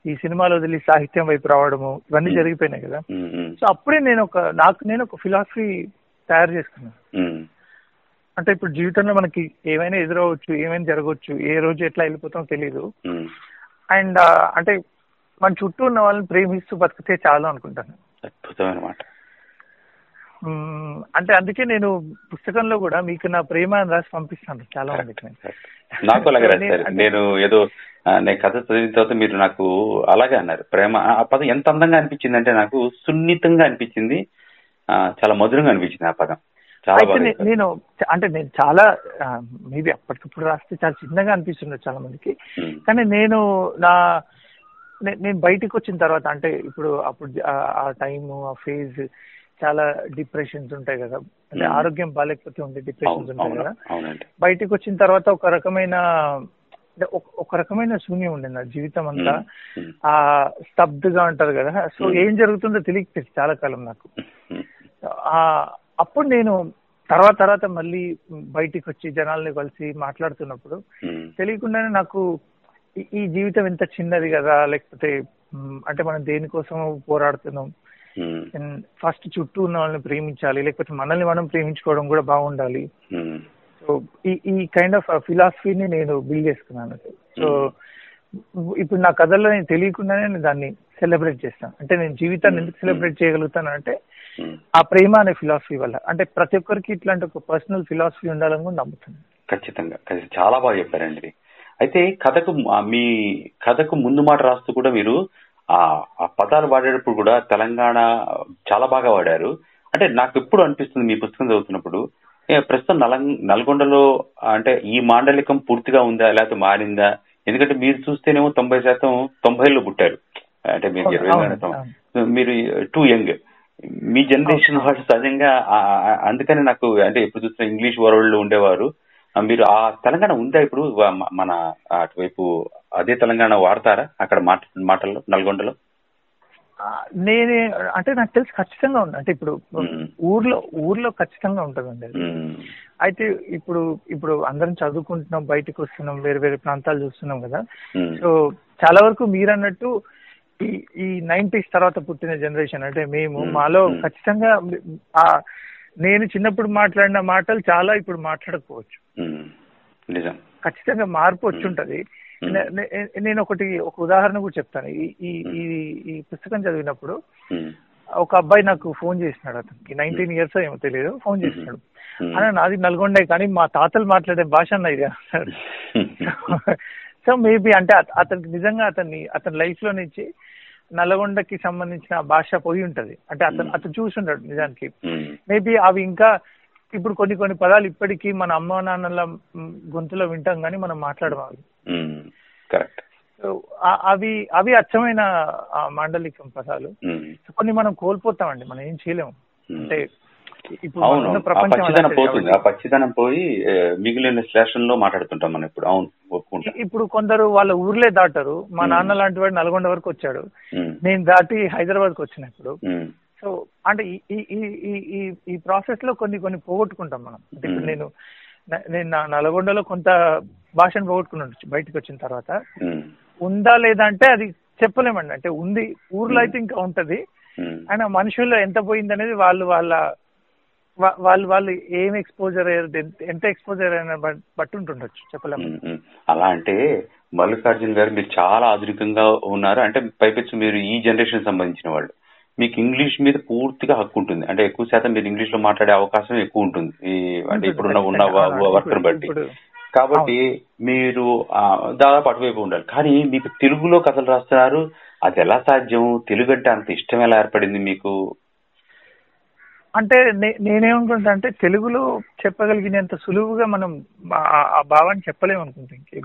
ఈ సినిమాలో వదిలి సాహిత్యం వైపు రావడము ఇవన్నీ జరిగిపోయినాయి కదా. సో అప్పుడే నేను ఒక నాకు నేను ఒక ఫిలాసఫీ తయారు చేసుకున్నాను. అంటే ఇప్పుడు జీవితంలో మనకి ఏమైనా ఎదురవచ్చు ఏమైనా జరగవచ్చు ఏ రోజు ఎట్లా వెళ్ళిపోతామో తెలియదు. అండ్ అంటే మన చుట్టూ ఉన్న వాళ్ళని ప్రేమిస్తూ బతికితే చాలు అనుకుంటాను. అద్భుతమైన మాట. మ్మ్, అంటే అందుకే నేను పుస్తకంలో కూడా మీకు నా ప్రేమ అని రాసి పంపిస్తాను. చాలా మందికి. నాకు అలాగే నేను- ఏదో నేను కథ చదివిన తర్వాత మీరు నాకు అలాగే అన్నారు. ప్రేమ ఆ పదం ఎంత అందంగా అనిపించింది అంటే నాకు సున్నితంగా అనిపించింది. చాలా మధురంగా అనిపించింది ఆ పదం. అయితే. నేను అంటే నేను చాలా మేబీ అప్పటికప్పుడు రాస్తే చాలా చిన్నగా అనిపిస్తుంది చాలా మందికి. కానీ నేను నా నేను బయటికి వచ్చిన తర్వాత అంటే ఇప్పుడు అప్పుడు ఆ- టైము ఆ ఫేజ్ చాలా డిప్రెషన్స్ ఉంటాయి కదా. అంటే. ఆరోగ్యం బాగాలేకపోతే ఉండే డిప్రెషన్స్ ఉంటాయి కదా. బయటికి వచ్చిన తర్వాత ఒక రకమైన అంటే ఒక- రకమైన శూన్యం ఉండింది నా జీవితం అంతా. ఆ స్తబ్దుగా అంటారు కదా. సో. ఏం జరుగుతుందో తెలియకపోయింది చాలా కాలం నాకు. అప్పుడు నేను తర్వాత తర్వాత మళ్ళీ బయటికి వచ్చి జనాల్ని కలిసి మాట్లాడుతున్నప్పుడు తెలియకుండానే నాకు ఈ- జీవితం ఎంత చిన్నది కదా లేకపోతే అంటే మనం దేనికోసం పోరాడుతున్నాం. ఫస్ట్ చుట్టూ ఉన్న వాళ్ళని ప్రేమించాలి లేకపోతే మనల్ని మనం ప్రేమించుకోవడం కూడా బాగుండాలి. సో ఈ ఈ కైండ్ ఆఫ్ ఫిలాసఫీని నేను బిల్డ్ చేసుకున్నాను. సో ఇప్పుడు నా కథల్లో నేను తెలియకుండానే నేను దాన్ని సెలబ్రేట్ చేస్తాను. అంటే నేను జీవితాన్ని ఎందుకు సెలబ్రేట్ చేయగలుగుతాను అంటే. ఆ ప్రేమ అనే ఫిలాసఫీ వల్ల. అంటే ప్రతి ఒక్కరికి ఇట్లాంటి ఒక పర్సనల్ ఫిలాసఫీ ఉండాలని కూడా నమ్ముతాను ఖచ్చితంగా. చాలా బాగా చెప్పారండి. ఇది అయితే కథకు మీ కథకు ముందు మాట రాస్తూ కూడా మీరు ఆ ఆ పదాలు వాడేటప్పుడు కూడా తెలంగాణ చాలా బాగా వాడారు. అంటే నాకు ఎప్పుడు అనిపిస్తుంది మీ పుస్తకం చదువుతున్నప్పుడు ప్రస్తుతం నలం నల్గొండలో అంటే ఈ మాండలికం పూర్తిగా ఉందా లేకపోతే మారిందా? ఎందుకంటే మీరు చూస్తేనేమో తొంభై శాతం తొంభైలో పుట్టారు. అంటే మీరు ఇరవై. మీరు టూ యంగ్. మీ జనరేషన్ వాళ్ళు సహజంగా అందుకని నాకు అంటే ఎప్పుడు చూసిన ఇంగ్లీష్ వరల్డ్లో ఉండేవారు. మీరు ఆ తెలంగాణ ఉందా ఇప్పుడు? మన అటువైపు అదే తెలంగాణ వాడతారా? అక్కడ మాట మాటల్లో నల్గొండలో? నేనే అంటే నాకు తెలిసి ఖచ్చితంగా ఉంది అంటే ఇప్పుడు. ఊర్లో ఊర్లో ఖచ్చితంగా ఉంటుందండి అయితే ఇప్పుడు ఇప్పుడు అందరం చదువుకుంటున్నాం బయటకు వస్తున్నాం వేరే వేరే ప్రాంతాలు చూస్తున్నాం కదా. సో చాలా వరకు మీరు అన్నట్టు ఈ ఈ నైన్టీస్ తర్వాత పుట్టిన జనరేషన్ అంటే మేము. మాలో. ఖచ్చితంగా ఆ నేను చిన్నప్పుడు మాట్లాడిన మాటలు చాలా ఇప్పుడు మాట్లాడకపోవచ్చు. నిజం. ఖచ్చితంగా మార్పు వచ్చి ఉంటది నేను ఒకటి ఒక ఉదాహరణ కూడా చెప్తాను. ఈ ఈ ఈ పుస్తకం చదివినప్పుడు ఒక అబ్బాయి నాకు ఫోన్ చేసినాడు అతనికి. నైన్టీన్ ఇయర్స్ ఏమో తెలియదు ఫోన్ చేసినాడు. అన్న నాది నల్గొండే కానీ మా తాతలు మాట్లాడే భాష అన్న ఇది అన్నాడు సో మేబీ అంటే అత- అతనికి నిజంగా అతన్ని అతని లైఫ్లో నుంచి నల్గొండకి సంబంధించిన భాష పోయి ఉంటది. అంటే అతను అతను చూసుంటాడు నిజానికి. మేబీ అవి ఇంకా ఇప్పుడు కొన్ని కొన్ని పదాలు ఇప్పటికీ మన అమ్మ నాన్నల గొంతులో వింటాం కానీ మనం సో ఆ- అవి అవి అచ్చమైన మాండలికం పదాలు. కొన్ని మనం కోల్పోతామండి మనం ఏం చేయలేము. అంటే అవును పచ్చిదనం పోతుంది ఆ. పచ్చిదనం పోయి మిగిలిన శ్లేషంలో మాట్లాడుతుంటాం మనం ఇప్పుడు అవును ఒప్పుకుంటా ఇప్పుడు కొందరు వాళ్ళ ఊర్లే దాటారు మా. నాన్న లాంటి వాడు నల్గొండ వరకు వచ్చాడు. నేను దాటి హైదరాబాద్కి వచ్చినప్పుడు Hmm. సో అంటే ఈ ఈ ఈ ప్రాసెస్లో కొన్ని కొన్ని పోగొట్టుకుంటాం మనం అంటే ఇప్పుడు. నేను నేను నా నల్గొండలో కొంత భాషను పోగొట్టుకున్నాను బయటకు వచ్చిన తర్వాత. ఉందా లేదా అంటే అది చెప్పలేమండి అంటే ఉంది ఊర్లో అయితే ఇంకా ఉంటది. ఆయన మనుషుల్లో ఎంత పోయింది అనేది వాళ్ళు వాళ్ళ వాళ్ళు వాళ్ళు ఏం ఎక్స్పోజర్ అయ్యారు ఎంత- ఎక్స్పోజర్ అయినా బట్- బట్టి ఉంటుండొచ్చు చెప్పలేము. అలా అంటే మల్లికార్జున్ గారు మీరు చాలా ఆధునికంగా ఉన్నారు. అంటే పైపెచ్చు మీరు ఈ జనరేషన్ సంబంధించిన వాళ్ళు. మీకు ఇంగ్లీష్ మీద పూర్తిగా హక్కు ఉంటుంది. అంటే ఎక్కువ శాతం మీరు ఇంగ్లీష్లో మాట్లాడే అవకాశం ఎక్కువ ఉంటుంది. ఈ అంటే ఇప్పుడున్న ఉన్న ఖచ్చితంగా. వర్క్ ఇప్పుడు- బట్టి కాబట్టి మీరు దాదాపు అటువైపు ఉండాలి. కానీ మీకు తెలుగులో కథలు రాస్తున్నారు. అది ఎలా సాధ్యం తెలుగు అంటే అంత ఇష్టం ఎలా ఏర్పడింది మీకు? అంటే నేనేమనుకుంటా అంటే తెలుగులో చెప్పగలిగినంత సులువుగా మనం ఆ- భావాన్ని చెప్పలేము అనుకుంటా ఇంకే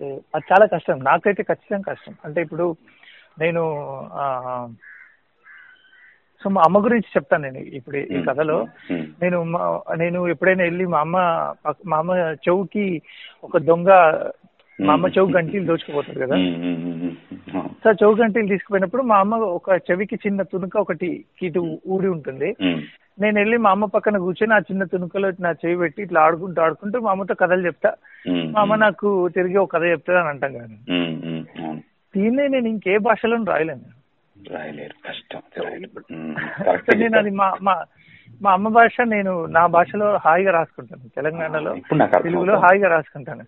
ఏ, అది చాలా కష్టం. నాకైతే ఖచ్చితంగా కష్టం. అంటే ఇప్పుడు నేను సో మా అమ్మ గురించి చెప్తాను నేను ఇప్పుడు ఈ కథలో. నేను నేను ఎప్పుడైనా వెళ్ళి మా అమ్మ మా అమ్మ చెవుకి ఒక దొంగ మా అమ్మ చెవు గంటీలు దోచుకుపోతాడు కదా. ఉమ్, ఉమ్, ఉమ్, ఉమ్, సో ఆ చెవు గంటీలు తీసుకుపోయినప్పుడు మా అమ్మ ఒక చెవికి చిన్న తునుక ఒకటి ఇటు ఊడి ఉంటుంది. నేను వెళ్ళి మా అమ్మ పక్కన కూర్చొని ఆ చిన్న తునుకలో నా చెవి పెట్టి ఇట్లా ఆడుకుంటూ ఆడుకుంటూ మా అమ్మతో కథలు చెప్తా. మా అమ్మ నాకు తిరిగి ఒక కథ చెప్తుంది అని అంటాం కానీ. దీన్నే నేను ఇంకే భాషలోనూ రాయలేను. రాయలేరు. కష్టం. నేను అది మా మా మా అమ్మ భాష నేను నా భాషలో హాయిగా రాసుకుంటాను. తెలంగాణలో తెలుగులో. హాయిగా రాసుకుంటాను.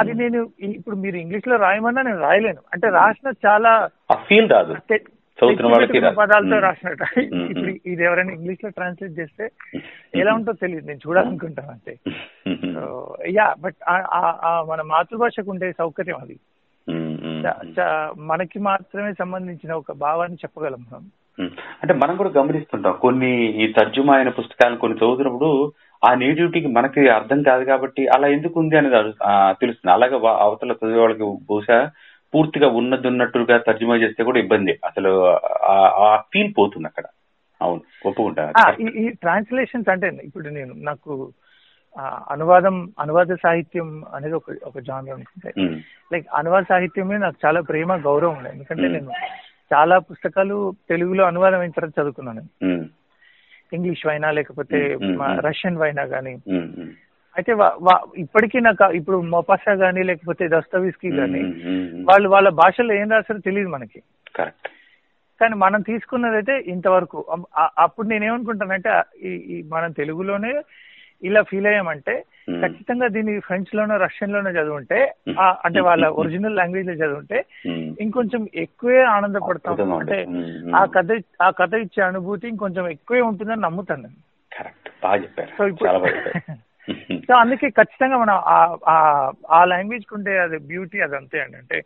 అది నేను ఇప్పుడు మీరు ఇంగ్లీష్లో రాయమన్నా నేను రాయలేను. అంటే రాసిన చాలా ఫీల్ రాదు. పదాలతో. రాసినట్టు. ఇప్పుడు. ఇది ఎవరైనా ఇంగ్లీష్లో ట్రాన్స్లేట్ చేస్తే ఎలా ఉంటుందో తెలియదు. నేను చూడాలనుకుంటాను అంతే. యా బట్ మన మాతృభాషకు ఉండే సౌకర్యం అది. మనకి మాత్రమే సంబంధించిన ఒక భావాన్ని చెప్పగలం మనం. అంటే మనం కూడా గమనిస్తుంటాం. కొన్ని ఈ తర్జుమా అయిన పుస్తకాలను కొన్ని చదువుతున్నప్పుడు ఆ నేటివిటీకి మనకి అర్థం కాదు కాబట్టి అలా ఎందుకు ఉంది అనేది తెలుస్తుంది. అలాగే అవతల చదివే వాళ్ళకి బహుశా పూర్తిగా ఉన్నది ఉన్నట్టుగా తర్జుమా చేస్తే కూడా ఇబ్బంది. అసలు ఆ- ఫీల్ పోతుంది అక్కడ. అవును. ఒప్పుకుంటా. ఈ- ట్రాన్స్లేషన్స్ అంటే ఇప్పుడు నేను నాకు అనువాదం అనువాద సాహిత్యం అనేది ఒక ఒక జానర్ అనుకుంటే. లైక్ అనువాద సాహిత్యమే నాకు చాలా ప్రేమ గౌరవం ఉంది. ఎందుకంటే. నేను చాలా పుస్తకాలు తెలుగులో అనువాదం అయిన తర్వాత చదువుకున్నాను. ఇంగ్లీష్ అయినా లేకపోతే. రష్యన్ అయినా కానీ అయితే ఇప్పటికీ నాకు ఇప్పుడు మొపాసా గానీ లేకపోతే దస్తవీస్కి గానీ. వాళ్ళు వాళ్ళ భాషలో ఏం రాస్తారో తెలియదు మనకి. కానీ మనం తీసుకున్నదైతే ఇంతవరకు అప్పుడు నేనేమనుకుంటానంటే ఈ మనం తెలుగులోనే ఇలా ఫీల్ అయ్యామంటే. ఖచ్చితంగా దీన్ని ఫ్రెంచ్ లోనో రష్యన్ లోనో చదువుంటే అంటే వాళ్ళ ఒరిజినల్ లాంగ్వేజ్లో చదువుంటే ఇంకొంచెం ఎక్కువే ఆనందపడతాం అంటే. ఆ కథ ఆ కథ ఇచ్చే అనుభూతి ఇంకొంచెం ఎక్కువే ఉంటుందని నమ్ముతాను నేను. కరెక్ట్. బాగా చెప్పారు. సో ఇప్పుడు సో అందుకే ఖచ్చితంగా మనం ఆ- లాంగ్వేజ్ కుండే అది బ్యూటీ అది అంతే అండి. అంటే.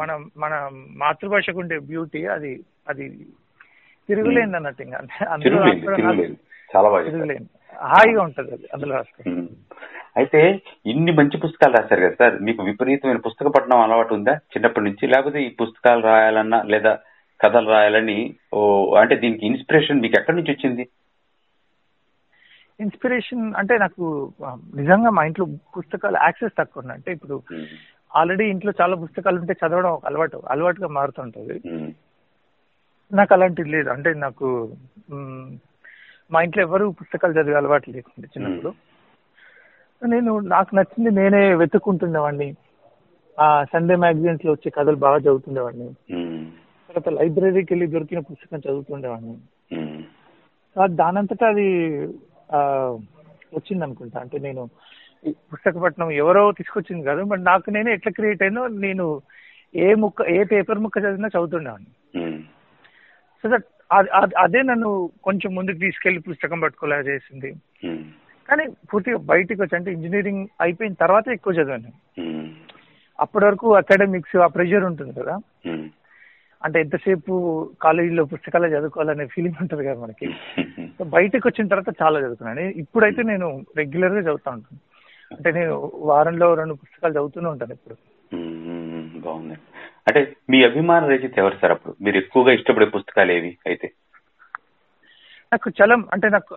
మనం మన మాతృభాషకు ఉండే బ్యూటీ అది అది తిరుగులేంది అన్నట్టు ఇంకా. తిరుగులేదు హాయిగా ఉంటది అది అందులో ఉమ్. అయితే ఇన్ని మంచి పుస్తకాలు రాశారు కదా సార్ మీకు విపరీతమైన పుస్తక పఠనం అలవాటు ఉందా చిన్నప్పటి నుంచి? లేకపోతే ఈ పుస్తకాలు రాయాలన్నా లేదా కథలు రాయాలని ఓ అంటే దీనికి ఇన్స్పిరేషన్ మీకు ఎక్కడి నుంచి వచ్చింది? ఇన్స్పిరేషన్ అంటే నాకు నిజంగా మా ఇంట్లో పుస్తకాలు యాక్సెస్ తక్కువ ఉన్నాయి. అంటే ఇప్పుడు ఆల్రెడీ ఇంట్లో చాలా పుస్తకాలు ఉంటే చదవడం ఒక అలవాటు అలవాటుగా మారుతుంటది. నాకు అలాంటిది లేదు. అంటే నాకు మ్, ఇంట్లో ఎవరు పుస్తకాలు చదివే అలవాటు లేకుండే చిన్నప్పుడు. నేను నాకు నచ్చింది నేనే వెతుక్కుంటుండేవాడిని ఆ సండే మ్యాగజైన్స్లో వచ్చే కథలు బాగా చదువుతుండేవాడిని తర్వాత లైబ్రరీకి వెళ్ళి దొరికిన పుస్తకం చదువుతుండేవాడిని దానంతటా అది ఆ, వచ్చింది అనుకుంటా అంటే నేను పుస్తకపట్నం ఎవరో తీసుకొచ్చింది కాదు బట్ నాకు నేనే ఎట్లా క్రియేట్ అయిందో నేను ఏ ముక్క ఏ పేపర్ ముక్క చదివినా చదువుతుండేవాడిని సో దట్ అది- నన్ను కొంచెం ముందుకు తీసుకెళ్ళి పుస్తకం పట్టుకోలేక చేసింది. ఉమ్, కానీ పూర్తిగా బయటికి వచ్చి అంటే ఇంజనీరింగ్ అయిపోయిన తర్వాత ఎక్కువ చదివాను. ఉమ్, అప్పటి వరకు అకాడమిక్స్ ఆ ప్రెషర్ ఉంటుంది కదా. ఉమ్, అంటే ఎంతసేపు కాలేజీలో పుస్తకాలు చదువుకోవాలనే ఫీలింగ్ ఉంటుంది కదా మనకి. బయటకు వచ్చిన తర్వాత చాలా చదువుతున్నాను ఇప్పుడైతే నేను రెగ్యులర్గా చదువుతా ఉంటాను. అంటే నేను వారంలో రెండు పుస్తకాలు చదువుతూనే ఉంటాను ఇప్పుడు. అంటే మీ అభిమాన రచయిత ఎవరు సార్ అప్పుడు? మీరు ఎక్కువగా ఇష్టపడే పుస్తకాలు ఏవి అయితే? నాకు చలం అంటే నాకు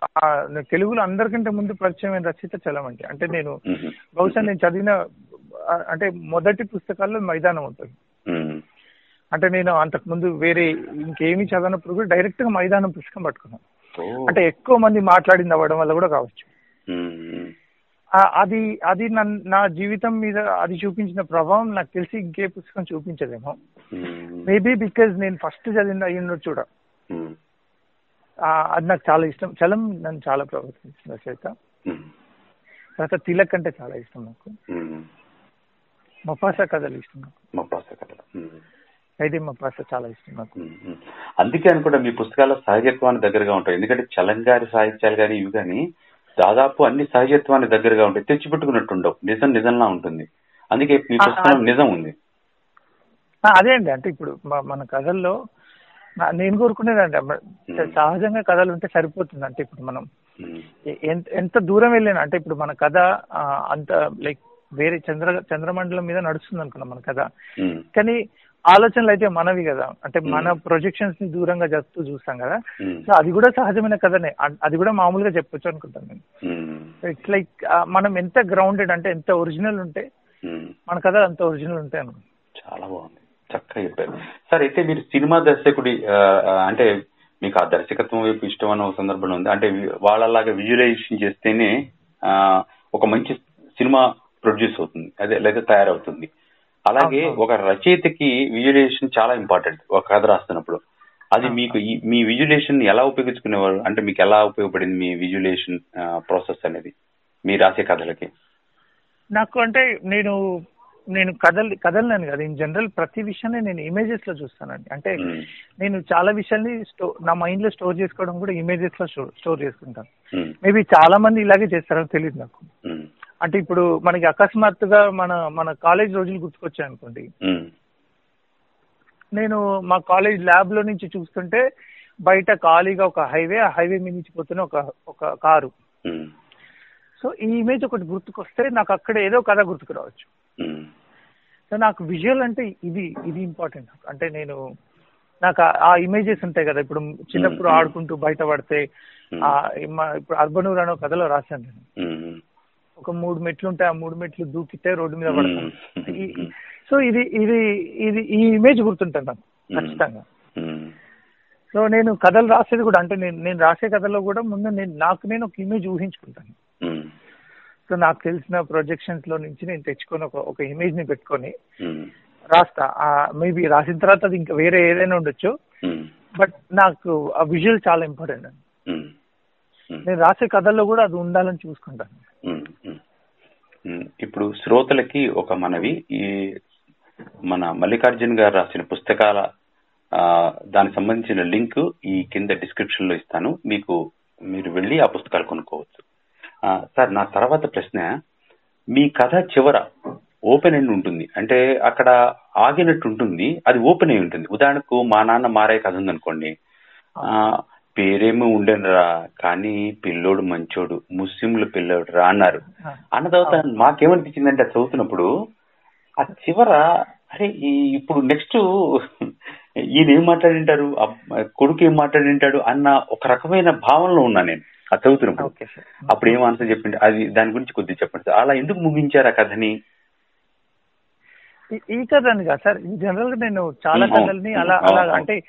తెలుగులో అందరికంటే ముందు పరిచయమైన రచయిత చలం అంటే అంటే నేను బహుశా నేను చదివిన అంటే మొదటి పుస్తకాల్లో మైదానం ఉంటుంది. అంటే నేను అంతకు ముందు వేరే ఇంకేమీ చదవనప్పుడు కూడా డైరెక్ట్గా మైదానం పుస్తకం పట్టుకున్నాను. అంటే ఎక్కువ మంది మాట్లాడింది అవ్వడం వల్ల కూడా కావచ్చు. అది అది నా జీవితం మీద అది చూపించిన ప్రభావం నాకు తెలిసి ఇంకే పుస్తకం చూపించదేమో. మేబీ బికాజ్ నేను ఫస్ట్ చదివిన అయ్యిండో చూడ అది నాకు చాలా ఇష్టం. చలం నన్ను చాలా రచయిత. ఉమ్, తర్వాత తిలక్ అంటే చాలా ఇష్టం నాకు. మపాసా కథలు ఇష్టం నాకు. మపాస కథలు. అయితే మపాసా చాలా ఇష్టం నాకు. అందుకే అనుకుంటా మీ పుస్తకాల్లో సహజత్వాన్ని దగ్గరగా ఉంటాయి. ఎందుకంటే చలంగారి సాహిత్యాలు కానీ ఇవి కానీ దాదాపు అన్ని సహజత్వాన్ని దగ్గరగా ఉంటాయి తెచ్చిపెట్టుకున్నట్టు ఉండవు నిజం నిజంలా ఉంటుంది. అందుకే మీ పుస్తకం నిజం ఉంది. అదే అండి. అంటే ఇప్పుడు మన కథల్లో నేను కోరుకునేదండి. సహజంగా కథలు ఉంటే సరిపోతుంది. అంటే ఇప్పుడు మనం ఎంత దూరం వెళ్ళినా అంటే ఇప్పుడు మన కథ అంత లైక్ వేరే చంద్ర చంద్రమండలం మీద నడుస్తుంది అనుకున్నాం మన కథ. కానీ ఆలోచనలు అయితే మనవి కదా. అంటే మన ప్రొజెక్షన్స్ని దూరంగా జరుపుతూ చూస్తాం కదా. సో అది కూడా సహజమైన కథనే. అది కూడా మామూలుగా చెప్పొచ్చు అనుకుంటాను నేను. ఇట్స్ లైక్ మనం ఎంత గ్రౌండెడ్ అంటే ఎంత ఒరిజినల్ ఉంటే. మన కథ అంత ఒరిజినల్ ఉంటాయి అనుకుంటా. చాలా బాగుంది. చక్కగా చెప్పారు. సార్ అయితే మీరు సినిమా దర్శకుడి అంటే మీకు ఆ దర్శకత్వం వైపు ఇష్టం అన్న సందర్భంలో ఉంది. అంటే వాళ్ళలాగా విజువలైజేషన్ చేస్తేనే ఒక మంచి సినిమా ప్రొడ్యూస్ అవుతుంది. అదే లేదా తయారవుతుంది. అలాగే. ఒక రచయితకి విజువలైజేషన్ చాలా ఇంపార్టెంట్ ఒక కథ రాస్తున్నప్పుడు అది. మీకు మీ విజువలేషన్ ఎలా ఉపయోగించుకునేవారు అంటే మీకు ఎలా ఉపయోగపడింది మీ విజువలేషన్ ప్రాసెస్ అనేది మీ రాసే కథలకి నాకు అంటే నేను నేను కథలు కథలను కదా ఇన్ జనరల్ ప్రతి విషయాన్ని నేను ఇమేజెస్లో చూస్తానండి అంటే. నేను చాలా విషయాల్ని స్టో నా మైండ్లో స్టోర్ చేసుకోవడం కూడా ఇమేజెస్లో స్టోర్ చేసుకుంటాను. మేబీ చాలా మంది ఇలాగే చేస్తారో తెలియదు నాకు. అంటే ఇప్పుడు మనకి అకస్మాత్తుగా మన మన కాలేజ్ రోజులు గుర్తుకొచ్చాయి అనుకోండి. నేను మా కాలేజ్ ల్యాబ్లో నుంచి చూస్తుంటే బయట ఖాళీగా ఒక హైవే ఆ హైవే మీద నుంచి పోతున్న ఒక ఒక కారు. సో ఈ ఇమేజ్ ఒకటి గుర్తుకొస్తే నాకు అక్కడ ఏదో కథ గుర్తుకు రావచ్చు. సో నాకు విజువల్ అంటే ఇది ఇది ఇంపార్టెంట్ అంటే నేను నాకు ఆ- ఇమేజెస్ ఉంటాయి కదా ఇప్పుడు చిన్నప్పుడు. ఆడుకుంటూ బయట పడితే ఇప్పుడు అర్బనూర్ అనే కథలో రాశాను నేను. ఒక మూడు మెట్లు ఉంటాయి ఆ మూడు మెట్లు దూకితే రోడ్డు మీద. ఈ- సో ఇది ఇది ఇది ఈ ఇమేజ్ గుర్తుంటుంది నాకు. ఖచ్చితంగా. సో నేను కథలు రాసేది కూడా అంటే నేను నేను రాసే కథలో కూడా ముందు నేను నాకు నేను ఒక ఇమేజ్ ఊహించుకుంటాను. సో నాకు తెలిసిన ప్రొజెక్షన్స్లో నుంచి నేను తెచ్చుకొని ఒక ఒక ఇమేజ్ని పెట్టుకొని. రాస్తా మేబీ రాసిన తర్వాత అది ఇంకా వేరే ఏదైనా ఉండొచ్చు. బట్ నాకు ఆ విజువల్ చాలా ఇంపార్టెంట్ అండి. నేను రాసే కథల్లో కూడా అది ఉండాలని చూసుకుంటాను. ఇప్పుడు శ్రోతలకి ఒక మనవి. ఈ మన మల్లికార్జున్ గారు రాసిన పుస్తకాల దానికి సంబంధించిన లింక్ ఈ కింద డిస్క్రిప్షన్లో ఇస్తాను. మీకు మీరు వెళ్ళి ఆ పుస్తకాలు కొనుక్కోవచ్చు. సార్ నా తర్వాత ప్రశ్న మీ కథ చివర ఓపెన్ ఎండ్ ఉంటుంది. అంటే అక్కడ ఆగినట్టు ఉంటుంది. అది ఓపెన్ అయి ఉంటుంది. ఉదాహరణకు మా నాన్న మారే కథ ఉందనుకోండి. పేరేమో ఉండనురా కానీ పిల్లోడు మంచోడు ముస్లింలు పిల్లోడు రా అన్నారు. అన్న తర్వాత మాకేమనిపించిందంటే అది చదువుతున్నప్పుడు ఆ చివర అరే ఈ ఇప్పుడు నెక్స్ట్ ఈయన ఏం మాట్లాడింటారు కొడుకు ఏం మాట్లాడింటాడు అన్న ఒక రకమైన భావనలో ఉన్నా నేను అది చదువుతున్నప్పుడు. అప్పుడు ఏం ఆన్సర్ చెప్పింది అది దాని గురించి కొద్దిగా చెప్పండి సార్. అలా ఎందుకు ముగించారు ఆ కథని? ఈ- ఈ కథ అని కాదు సార్ జనరల్గా నేను చాలా. కథల్ని అలా అలా అంటే.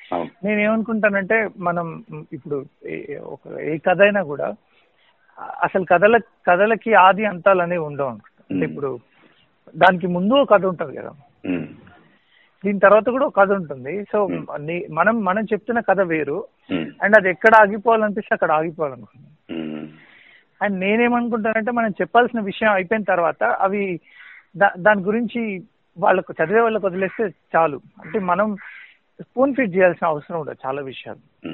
నేను ఏమనుకుంటానంటే మనం ఇప్పుడు ఏ- ఒక ఏ కథ అయినా కూడా అసలు కథల కథలకి ఆది అంతాలు అనేవి ఉండవు అనుకుంటా. అంటే. ఇప్పుడు దానికి ముందు ఒక కథ ఉంటుంది కదా. దీని తర్వాత కూడా ఒక కథ ఉంటుంది. సో మనం మనం చెప్తున్న కథ వేరు. అండ్ అది ఎక్కడ ఆగిపోవాలనిపిస్తే అక్కడ ఆగిపోవాలనుకుంటున్నాను అండ్ నేనేమనుకుంటానంటే మనం చెప్పాల్సిన విషయం అయిపోయిన తర్వాత అవి దాని గురించి వాళ్ళకు చదివే వాళ్ళకి వదిలేస్తే చాలు. అంటే మనం స్పూన్ ఫిట్ చేయాల్సిన అవసరం ఉండదు చాలా విషయాలు.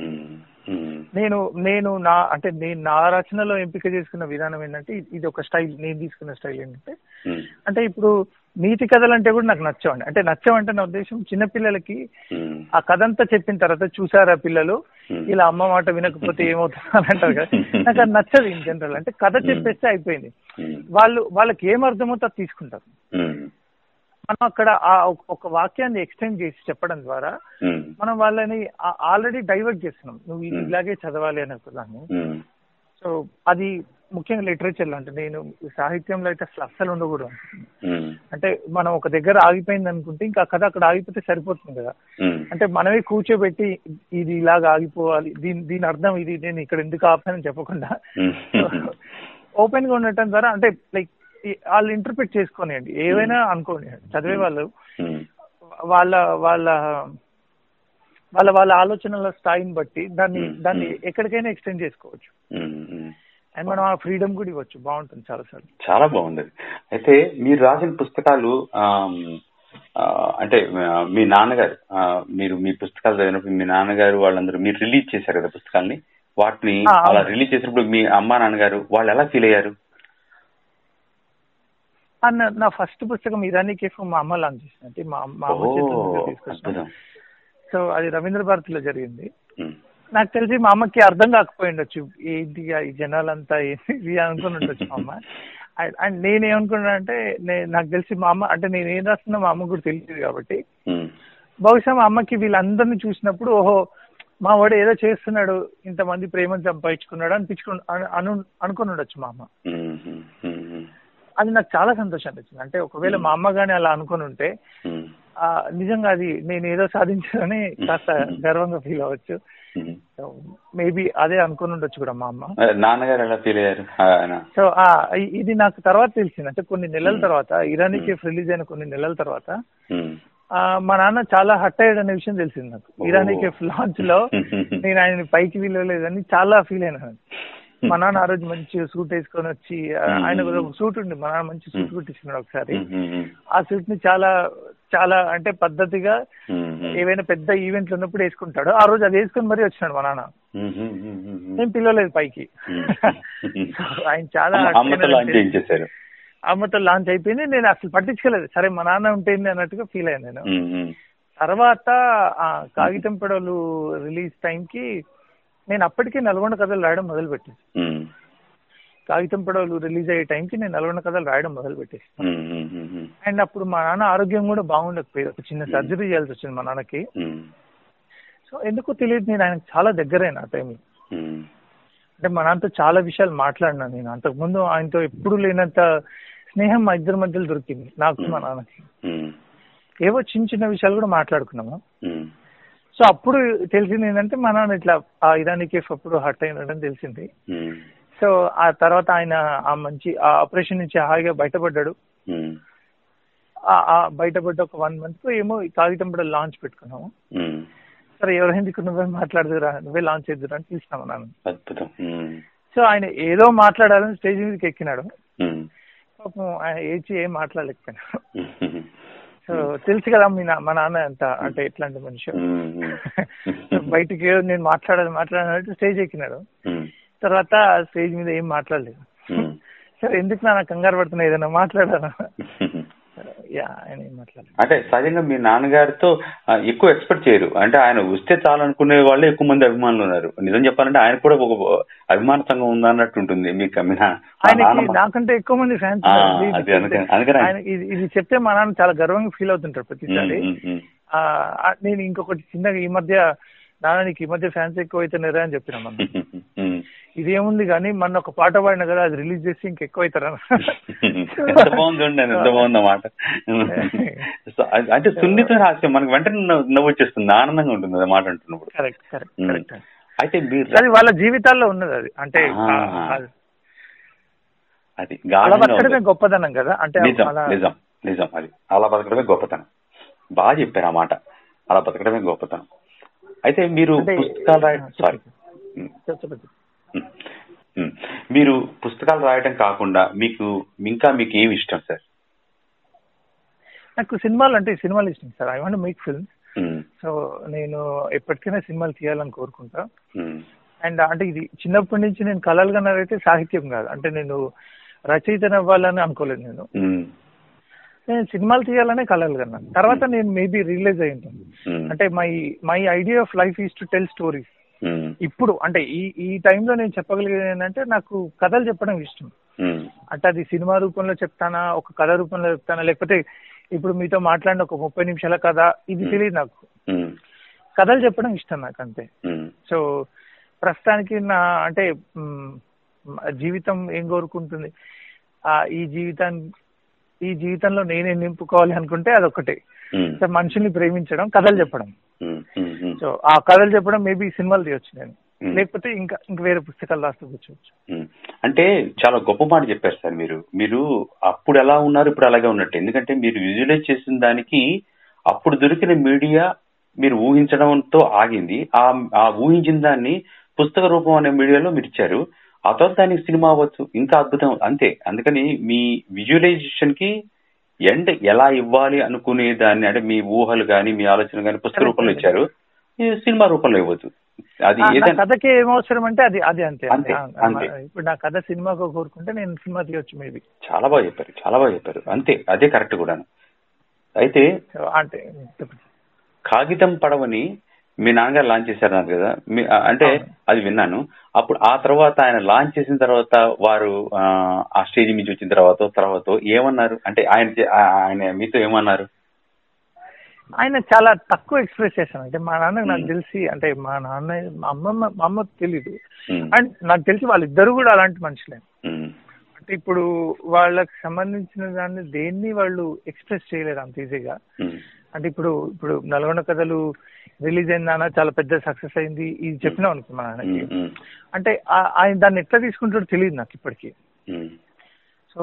నేను నేను నా అంటే నేను నా రచనలో ఎంపిక చేసుకున్న విధానం ఏంటంటే ఇది- ఒక స్టైల్ నేను తీసుకున్న స్టైల్ ఏంటంటే అంటే ఇప్పుడు నీతి కథలు అంటే కూడా నాకు నచ్చవండి. అంటే నచ్చవంటే నా ఉద్దేశం చిన్నపిల్లలకి ఆ కథ అంతా చెప్పిన తర్వాత చూసారా పిల్లలు. ఇలా అమ్మ మాట వినకపోతే ఏమవుతుంది అని అంటారు కదా. నాకు అది నచ్చదు ఇన్ జనరల్. అంటే కథ చెప్పేస్తే అయిపోయింది. వాళ్ళు వాళ్ళకి ఏం అర్థమవుతో అది తీసుకుంటారు. మనం అక్కడ ఆ ఒక- వాక్యాన్ని ఎక్స్టెండ్ చేసి చెప్పడం ద్వారా మనం వాళ్ళని ఆల్రెడీ డైవర్ట్ చేస్తున్నాం. నువ్వు ఇది. ఇలాగే చదవాలి అనే ఉమ్, సో అది ముఖ్యంగా లిటరేచర్లో అంటే నేను సాహిత్యంలో అయితే అసలు అస్సలు ఉండకూడదు. అంటే మనం ఒక దగ్గర ఆగిపోయింది అనుకుంటే ఇంకా కథ అక్కడ ఆగిపోతే సరిపోతుంది కదా. అంటే మనమే కూర్చోబెట్టి ఇది ఇలాగా ఆగిపోవాలి దీని దీని అర్థం ఇది నేను ఇక్కడ ఎందుకు ఆపానని చెప్పకుండా. ఓపెన్ గా ఉండటం ద్వారా అంటే లైక్ వాళ్ళు ఇంటర్ప్రిట్ చేసుకోనియండి. ఏవైనా అనుకోండి చదివే వాళ్ళు ఉమ్, వాళ్ళ వాళ్ళ వాళ్ళ వాళ్ళ ఆలోచనల స్థాయిని బట్టి దాన్ని Hmm. దాన్ని Hmm. ఎక్కడికైనా ఎక్స్టెండ్ చేసుకోవచ్చు. అండ్ మనం ఆ ఫ్రీడమ్ కూడా ఇవ్వచ్చు. బాగుంటుంది చాలా సార్లు చాలా బాగుంది అయితే మీరు రాసిన పుస్తకాలు అంటే మీ నాన్నగారు మీరు మీ పుస్తకాలు చదివినప్పుడు మీ నాన్నగారు వాళ్ళందరూ మీరు రిలీజ్ చేశారు కదా పుస్తకాల్ని? వాటిని. అలా రిలీజ్ చేసినప్పుడు మీ అమ్మా నాన్నగారు వాళ్ళు ఎలా ఫీల్ అయ్యారు? నా ఫస్ట్ పుస్తకం ఇరానీ కేఫ్ మా అమ్మ లాంచ్ చేసింది. అంటే మా మా అమ్మ చేతుల తీసుకొచ్చాను. సో అది రవీంద్ర భారతిలో జరిగింది. నాకు తెలిసి మా అమ్మకి అర్థం కాకపోయి ఉండొచ్చు. ఏంటి ఈ జనాలంతా ఇది అనుకుని ఉండొచ్చు మా అమ్మ. అండ్- అండ్ నేను ఏమనుకున్నా అంటే నాకు తెలిసి మా అమ్మ అంటే నేను ఏం రాస్తున్నా మా అమ్మకు కూడా తెలియదు కాబట్టి. బహుశా మా అమ్మకి వీళ్ళందరినీ చూసినప్పుడు ఓహో మా వాడు ఏదో చేస్తున్నాడు ఇంతమంది ప్రేమను సంపాదించుకున్నాడు అనిపించుకు అను- అను అనుకుని ఉండొచ్చు మా అమ్మ. అది నాకు చాలా సంతోషం అనిపించింది అంటే ఒకవేళ మా అమ్మ కానీ అలా అనుకుని ఉంటే నిజంగా అది నేను ఏదో సాధించానని కాస్త గర్వంగా ఫీల్ అవ్వచ్చు. మేబీ అదే అనుకుని ఉండొచ్చు కూడా మా అమ్మ. నాన్నగారు ఎలా ఫీల్ అయ్యారు? సో ఇది నాకు తర్వాత తెలిసింది. అంటే కొన్ని నెలల తర్వాత ఇరానీ కేఫ్ రిలీజ్ అయిన కొన్ని నెలల తర్వాత మా నాన్న చాలా హట్ అయ్యాడు అనే విషయం తెలిసింది నాకు. ఇరానీ కేఫ్ లాంచ్లో నేను ఆయన పైకి విలువలేదని చాలా ఫీల్ అయినాను మా నాన్న ఆ రోజు మంచి సూట్ వేసుకొని వచ్చి ఆయన ఒక సూట్ ఉంది మా నాన్న మంచి సూట్ కుట్టించుకున్నాడు ఒకసారి. ఆ సూట్ని చాలా చాలా అంటే పద్ధతిగా ఏవైనా పెద్ద ఈవెంట్లు ఉన్నప్పుడు వేసుకుంటాడు. ఆ రోజు అది వేసుకొని మరీ వచ్చినాడు మా నాన్న. నేను పిలవలేదు పైకి. ఆయన చాలా అమ్మతో. లాంచ్ అయిపోయింది. నేను అసలు పట్టించుకోలేదు. సరే మా నాన్న ఉంటుంది అన్నట్టుగా ఫీల్ అయ్యాను నేను. తర్వాత ఆ కాగితం పడవలు రిలీజ్ టైంకి నేను అప్పటికే నల్గొండ కథలు రాయడం మొదలు పెట్టేసి కాగితం పడవలు రిలీజ్ అయ్యే టైంకి నేను నల్గొండ కథలు రాయడం మొదలు పెట్టేసి అండ్ అప్పుడు మా నాన్న ఆరోగ్యం కూడా బాగుండకపోయేది. ఒక చిన్న సర్జరీ చేయాల్సి వచ్చింది మా నాన్నకి. సో ఎందుకో తెలియదు నేను ఆయనకు చాలా దగ్గరైన ఆ టైంలో. అంటే మా నాన్నతో చాలా విషయాలు మాట్లాడినా నేను. అంతకుముందు ఆయనతో ఎప్పుడు లేనంత స్నేహం మా ఇద్దరి మధ్యలో దొరికింది. నాకు మా నాన్నకి. ఏవో చిన్న చిన్న విషయాలు కూడా మాట్లాడుకున్నాము. సో అప్పుడు తెలిసింది ఏంటంటే మా నాన్న ఇట్లా ఆ ఇరానీ కేఫ్ అప్పుడు హర్ట్ అయినాడని తెలిసింది. ఉమ్, సో ఆ తర్వాత ఆయన ఆ మంచి ఆ ఆపరేషన్ నుంచి హాయిగా బయటపడ్డాడు. ఆ బయటపడ్డ ఒక వన్ మంత్ ఏమో ఈ కాగితం కూడా లాంచ్ పెట్టుకున్నాము. ఉమ్, సరే ఎవరైందుకు నువ్వే మాట్లాడదురా నువ్వే లాంచ్ చేద్దురా అని పిలిచినాము నాన్న. సో ఆయన ఏదో మాట్లాడాలని స్టేజ్ మీదకి ఎక్కినాడు. పాపం ఆయన ఏచి ఏం మాట్లాడలేకపోయినాడు. సో తెలుసు కదా మీ నా- మా నాన్న ఎంత అంటే ఎట్లాంటి మనిషి. ఉమ్, బయటికి నేను మాట్లాడాలి మాట్లాడాలంటే స్టేజ్ ఎక్కినాడు తర్వాత స్టేజ్ మీద ఏం మాట్లాడలేదు. సరే ఎందుకు నా కంగారు పడుతున్నా ఏదైనా మాట్లాడాలా ఉమ్. యా ఆయన ఏం మాట్లాడలేదు అంటే సహజంగా మీ నాన్నగారితో ఎక్కువ ఎక్స్పెక్ట్ చేయరు. అంటే ఆయన వస్తే చాలు అనుకునే వాళ్ళే ఎక్కువ మంది అభిమానులు ఉన్నారు. నిజం చెప్పాలంటే ఆయన కూడా ఒక అభిమాన సంఘం ఉందన్నట్టు ఉంటుంది. మీకు మీ నాకంటే ఎక్కువ మంది ఫ్యాన్స్ ఇది చెప్తే మా నాన్న చాలా గర్వంగా ఫీల్ అవుతుంటారు ప్రతిసారి. నేను ఇంకొకటి చిన్నగా ఈ మధ్య నాన్న నీకు ఈ మధ్య ఫ్యాన్స్ ఎక్కువ అవుతున్నారా అని చెప్పిన మనం. ఇదేముంది కానీ మొన్న ఒక పాట పాడిన కదా అది రిలీజ్ చేసి ఇంకెక్కువ అంటే సున్నిత హాస్యం మనకి వెంటనే నవ్వు వచ్చేస్తుంది ఆనందంగా ఉంటుంది మాట అంటున్నప్పుడు. Correct correct. కరెక్ట్. అయితే మీరు అది వాళ్ళ జీవితాల్లో ఉన్నది అది. అంటే అది. అలా బతకడమే ఉంది. గొప్పదనం కదా? అంటే నిజం నిజం అది. అలా బతకడమే గొప్పతనం. బాగా చెప్పారు ఆ మాట. అలా బతకడమే గొప్పతనం. అయితే మీరు పుస్తకాలు సారీ. మీరు పుస్తకాలు రాయడం కాకుండా మీకు ఇంకా మీకు ఏమి ఇష్టం సార్? నాకు సినిమాలు అంటే సినిమాలు ఇష్టం sir. I want make films. Um, so నేను ఎప్పటికైనా సినిమాలు తీయాలని కోరుకుంటా. అండ్ అంటే ఇది చిన్నప్పటి నుంచి నేను కలలు కన్నారైతే సాహిత్యం కాదు. అంటే నేను రచయితను అవ్వాలని అనుకోలేదు నేను. నేను సినిమాలు తీయాలనే కన్నాను. తర్వాత నేను మేబీ రియలైజ్ అయి ఉంటాను. ఉమ్, అంటే my my idea of life is to tell stories ఇప్పుడు అంటే ఈ ఈ టైంలో నేను చెప్పగలిగేది ఏంటంటే నాకు కథలు చెప్పడం ఇష్టం. అంటే అది సినిమా రూపంలో చెప్తానా ఒక కథ రూపంలో చెప్తానా లేకపోతే ఇప్పుడు మీతో మాట్లాడిన ఒక ముప్పై నిమిషాల కథ ఇది తెలియదు నాకు. కథలు చెప్పడం ఇష్టం నాకు అంతే. సో ప్రస్తుతానికి నా అంటే జీవితం ఏం కోరుకుంటుంది? ఆ ఈ జీవితాన్ని ఈ జీవితంలో నేనే నింపుకోవాలి అనుకుంటే అదొకటే మనుషుల్ని ప్రేమించడం కథలు చెప్పడం. సో ఆ కథలు చెప్పడం మేబీ సినిమాలు తీయొచ్చు నేను. లేకపోతే ఇంకా ఇంకా వేరే పుస్తకాలు రాస్తూ కూర్చోవచ్చు. అంటే చాలా గొప్ప మాట చెప్పారు సార్ మీరు. మీరు అప్పుడు ఎలా ఉన్నారు ఇప్పుడు అలాగే ఉన్నట్టు. ఎందుకంటే మీరు విజువలైజ్ చేసిన దానికి అప్పుడు దొరికిన మీడియా మీరు ఊహించడంతో ఆగింది. ఆ ఆ ఊహించిన దాన్ని పుస్తక రూపం అనే మీడియాలో మీరు ఇచ్చారు. ఆ తర్వాత దానికి సినిమా అవ్వచ్చు. ఇంకా అద్భుతం. అంతే. అందుకని మీ విజువలైజేషన్కి ఎండ్ ఎలా ఇవ్వాలి అనుకునే దాన్ని అంటే మీ ఊహలు కానీ మీ ఆలోచన కానీ పుస్తక రూపంలో ఇచ్చారు. సినిమా రూపంలో ఇవ్వచ్చు అది కథకి ఏమవసరం అంటే అది అది అంతే. అంతే. ఇప్పుడు నా కథ సినిమాకు కోరుకుంటే నేను సినిమా తీయొచ్చు మేబీ. చాలా బాగా చెప్పారు చాలా బాగా చెప్పారు. అంతే అదే కరెక్ట్ కూడాను. అయితే అంటే. కాగితం పడవని మీ నాన్నగారు లాంచ్ చేశారు అన్నారు కదా. అంటే. అది విన్నాను. అప్పుడు ఆ తర్వాత ఆయన లాంచ్ చేసిన తర్వాత వారు ఆ, స్టేజ్ నుంచి వచ్చిన తర్వాత తర్వాత ఏమన్నారు? అంటే ఆయన ఆయన మీతో ఏమన్నారు? ఆయన చాలా తక్కువ ఎక్స్ప్రెస్ చేశాను అంటే మా నాన్న నాకు Hmm. తెలిసి అంటే మా నాన్న మా అమ్మమ్మ మా అమ్మ తెలీదు. ఉమ్, అండ్ నాకు తెలిసి వాళ్ళిద్దరు కూడా అలాంటి మనుషులే. ఉమ్, అంటే ఇప్పుడు వాళ్ళకి సంబంధించిన దాన్ని దేన్ని వాళ్ళు ఎక్స్ప్రెస్ చేయలేరు అంత ఈజీగా ఉమ్, అంటే ఇప్పుడు ఇప్పుడు నల్గొండ కథలు రిలీజ్ అయిందానా చాలా పెద్ద సక్సెస్ అయింది. ఇది చెప్పినాం అనుకో మా నాన్నకి. అంటే ఆయన దాన్ని ఎట్లా తీసుకుంటాడో తెలియదు నాకు ఇప్పటికీ. సో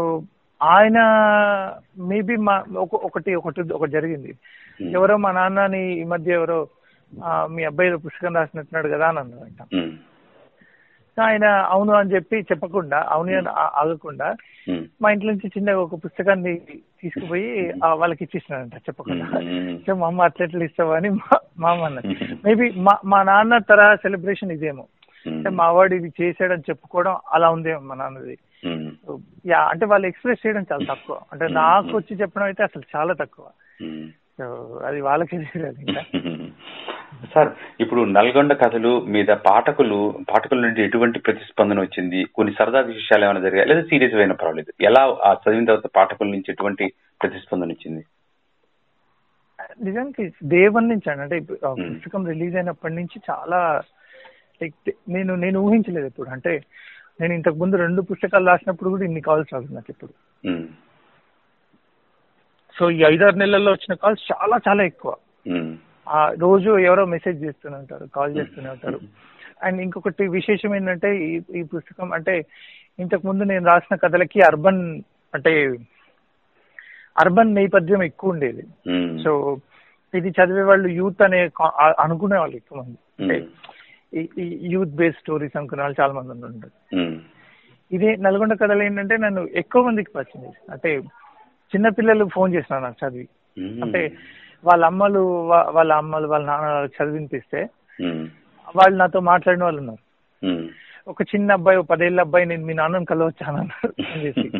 ఆయన మేబీ మా ఒక- ఒకటి ఒకటి ఒకటి జరిగింది. ఎవరో మా నాన్నని ఈ మధ్య ఎవరో మీ అబ్బాయి పుస్తకం రాసినట్టున్నాడు కదా అని అన్నారంట సో ఆయన అవును అని చెప్పి చెప్పకుండా అవును అని ఆగకుండా మా ఇంట్లో నుంచి చిన్నగా ఒక పుస్తకాన్ని తీసుకుపోయి వాళ్ళకి ఇచ్చేసినారంట చెప్పకుండా. సో మా అమ్మ అట్లెట్లు ఇస్తావా అని మా మా అమ్మ అన్నది. మేబీ మా మా నాన్న తరహా సెలబ్రేషన్ ఇదేమో. అంటే మా వాడు ఇది చేసాడని చెప్పుకోవడం అలా ఉందేమో మా నాన్నది. యా అంటే వాళ్ళు ఎక్స్ప్రెస్ చేయడం చాలా తక్కువ. అంటే నాకు వచ్చి చెప్పడం అయితే అసలు చాలా తక్కువ. అది వాళ్ళకి తెలియదు ఇంకా. సార్ ఇప్పుడు నల్గొండ కథలు మీద పాఠకులు పాఠకుల నుండి ఎటువంటి ప్రతిస్పందన వచ్చింది? కొన్ని సరదా విషయాలు ఏమైనా జరిగాయి? లేదా సీరియస్ అయినా పర్వాలేదు. ఎలా ఆ చదివిన తర్వాత పాఠకుల నుంచి ఎటువంటి ప్రతిస్పందన వచ్చింది? నిజానికి దేవన్ నుంచి అండి. అంటే Hmm. పుస్తకం రిలీజ్ అయినప్పటి నుంచి చాలా లైక్ నేను నేను ఊహించలేదు ఇప్పుడు అంటే నేను ఇంతకు ముందు రెండు పుస్తకాలు రాసినప్పుడు కూడా ఇన్ని కాల్స్ రాదు నాకు ఇప్పుడు సో ఈ ఐదారు నెలల్లో వచ్చిన కాల్స్ చాలా చాలా ఎక్కువ. ఆ రోజు ఎవరో మెసేజ్ చేస్తూనే ఉంటారు కాల్ చేస్తూనే ఉంటారు. అండ్ ఇంకొకటి విశేషం ఏంటంటే ఈ పుస్తకం అంటే ఇంతకు ముందు నేను రాసిన కథలకి అర్బన్ అంటే అర్బన్ నేపథ్యం ఎక్కువ ఉండేది. సో ఇది చదివే వాళ్ళు యూత్ అనే అనుకునే వాళ్ళు ఎక్కువ మంది. అంటే యూత్ బేస్డ్ స్టోరీస్ అనుకునే వాళ్ళు చాలా మంది ఉంటారు ఇదే నల్గొండ కథలు ఏంటంటే నన్ను ఎక్కువ మందికి పరిచయం అంటే చిన్న పిల్లలు ఫోన్ చేసినారు నాకు చదివి. అంటే వాళ్ళ అమ్మలు వాళ్ళ అమ్మలు వాళ్ళ నాన్న చదివినిపిస్తే వాళ్ళు నాతో మాట్లాడిన వాళ్ళు ఉన్నారు. ఒక చిన్న అబ్బాయి ఒక పదేళ్ళ అబ్బాయి నేను మీ నాన్నని కలవచ్చాను అన్నారు. అని చెప్పి.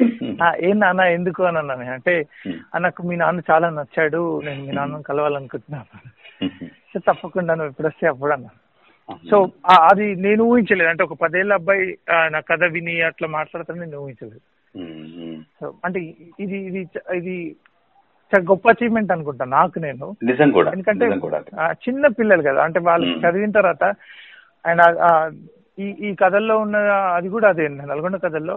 "ఆ, ఏం నాన్న ఎందుకు? అని అన్నాను అంటే ఉమ్, "ఆ, నాకు మీ నాన్న చాలా నచ్చాడు. నేను మీ నాన్నని కలవాలనుకుంటున్నాను. తప్పకుండా నువ్వు ఎప్పుడు వస్తే అప్పుడు అన్నా. సో అది నేను ఊహించలేదు. అంటే ఒక పదేళ్ళ అబ్బాయి నా కథ విని అట్లా మాట్లాడతాను నేను ఊహించలేదు. సో అంటే ఇది ఇది ఇది చాలా గొప్ప అచీవ్మెంట్ అనుకుంటా నాకు నేను. ఎందుకంటే చిన్న పిల్లలు కదా అంటే వాళ్ళు. చదివిన తర్వాత ఆయన ఈ ఈ కథల్లో ఉన్న అది కూడా అదే నల్గొండ కథల్లో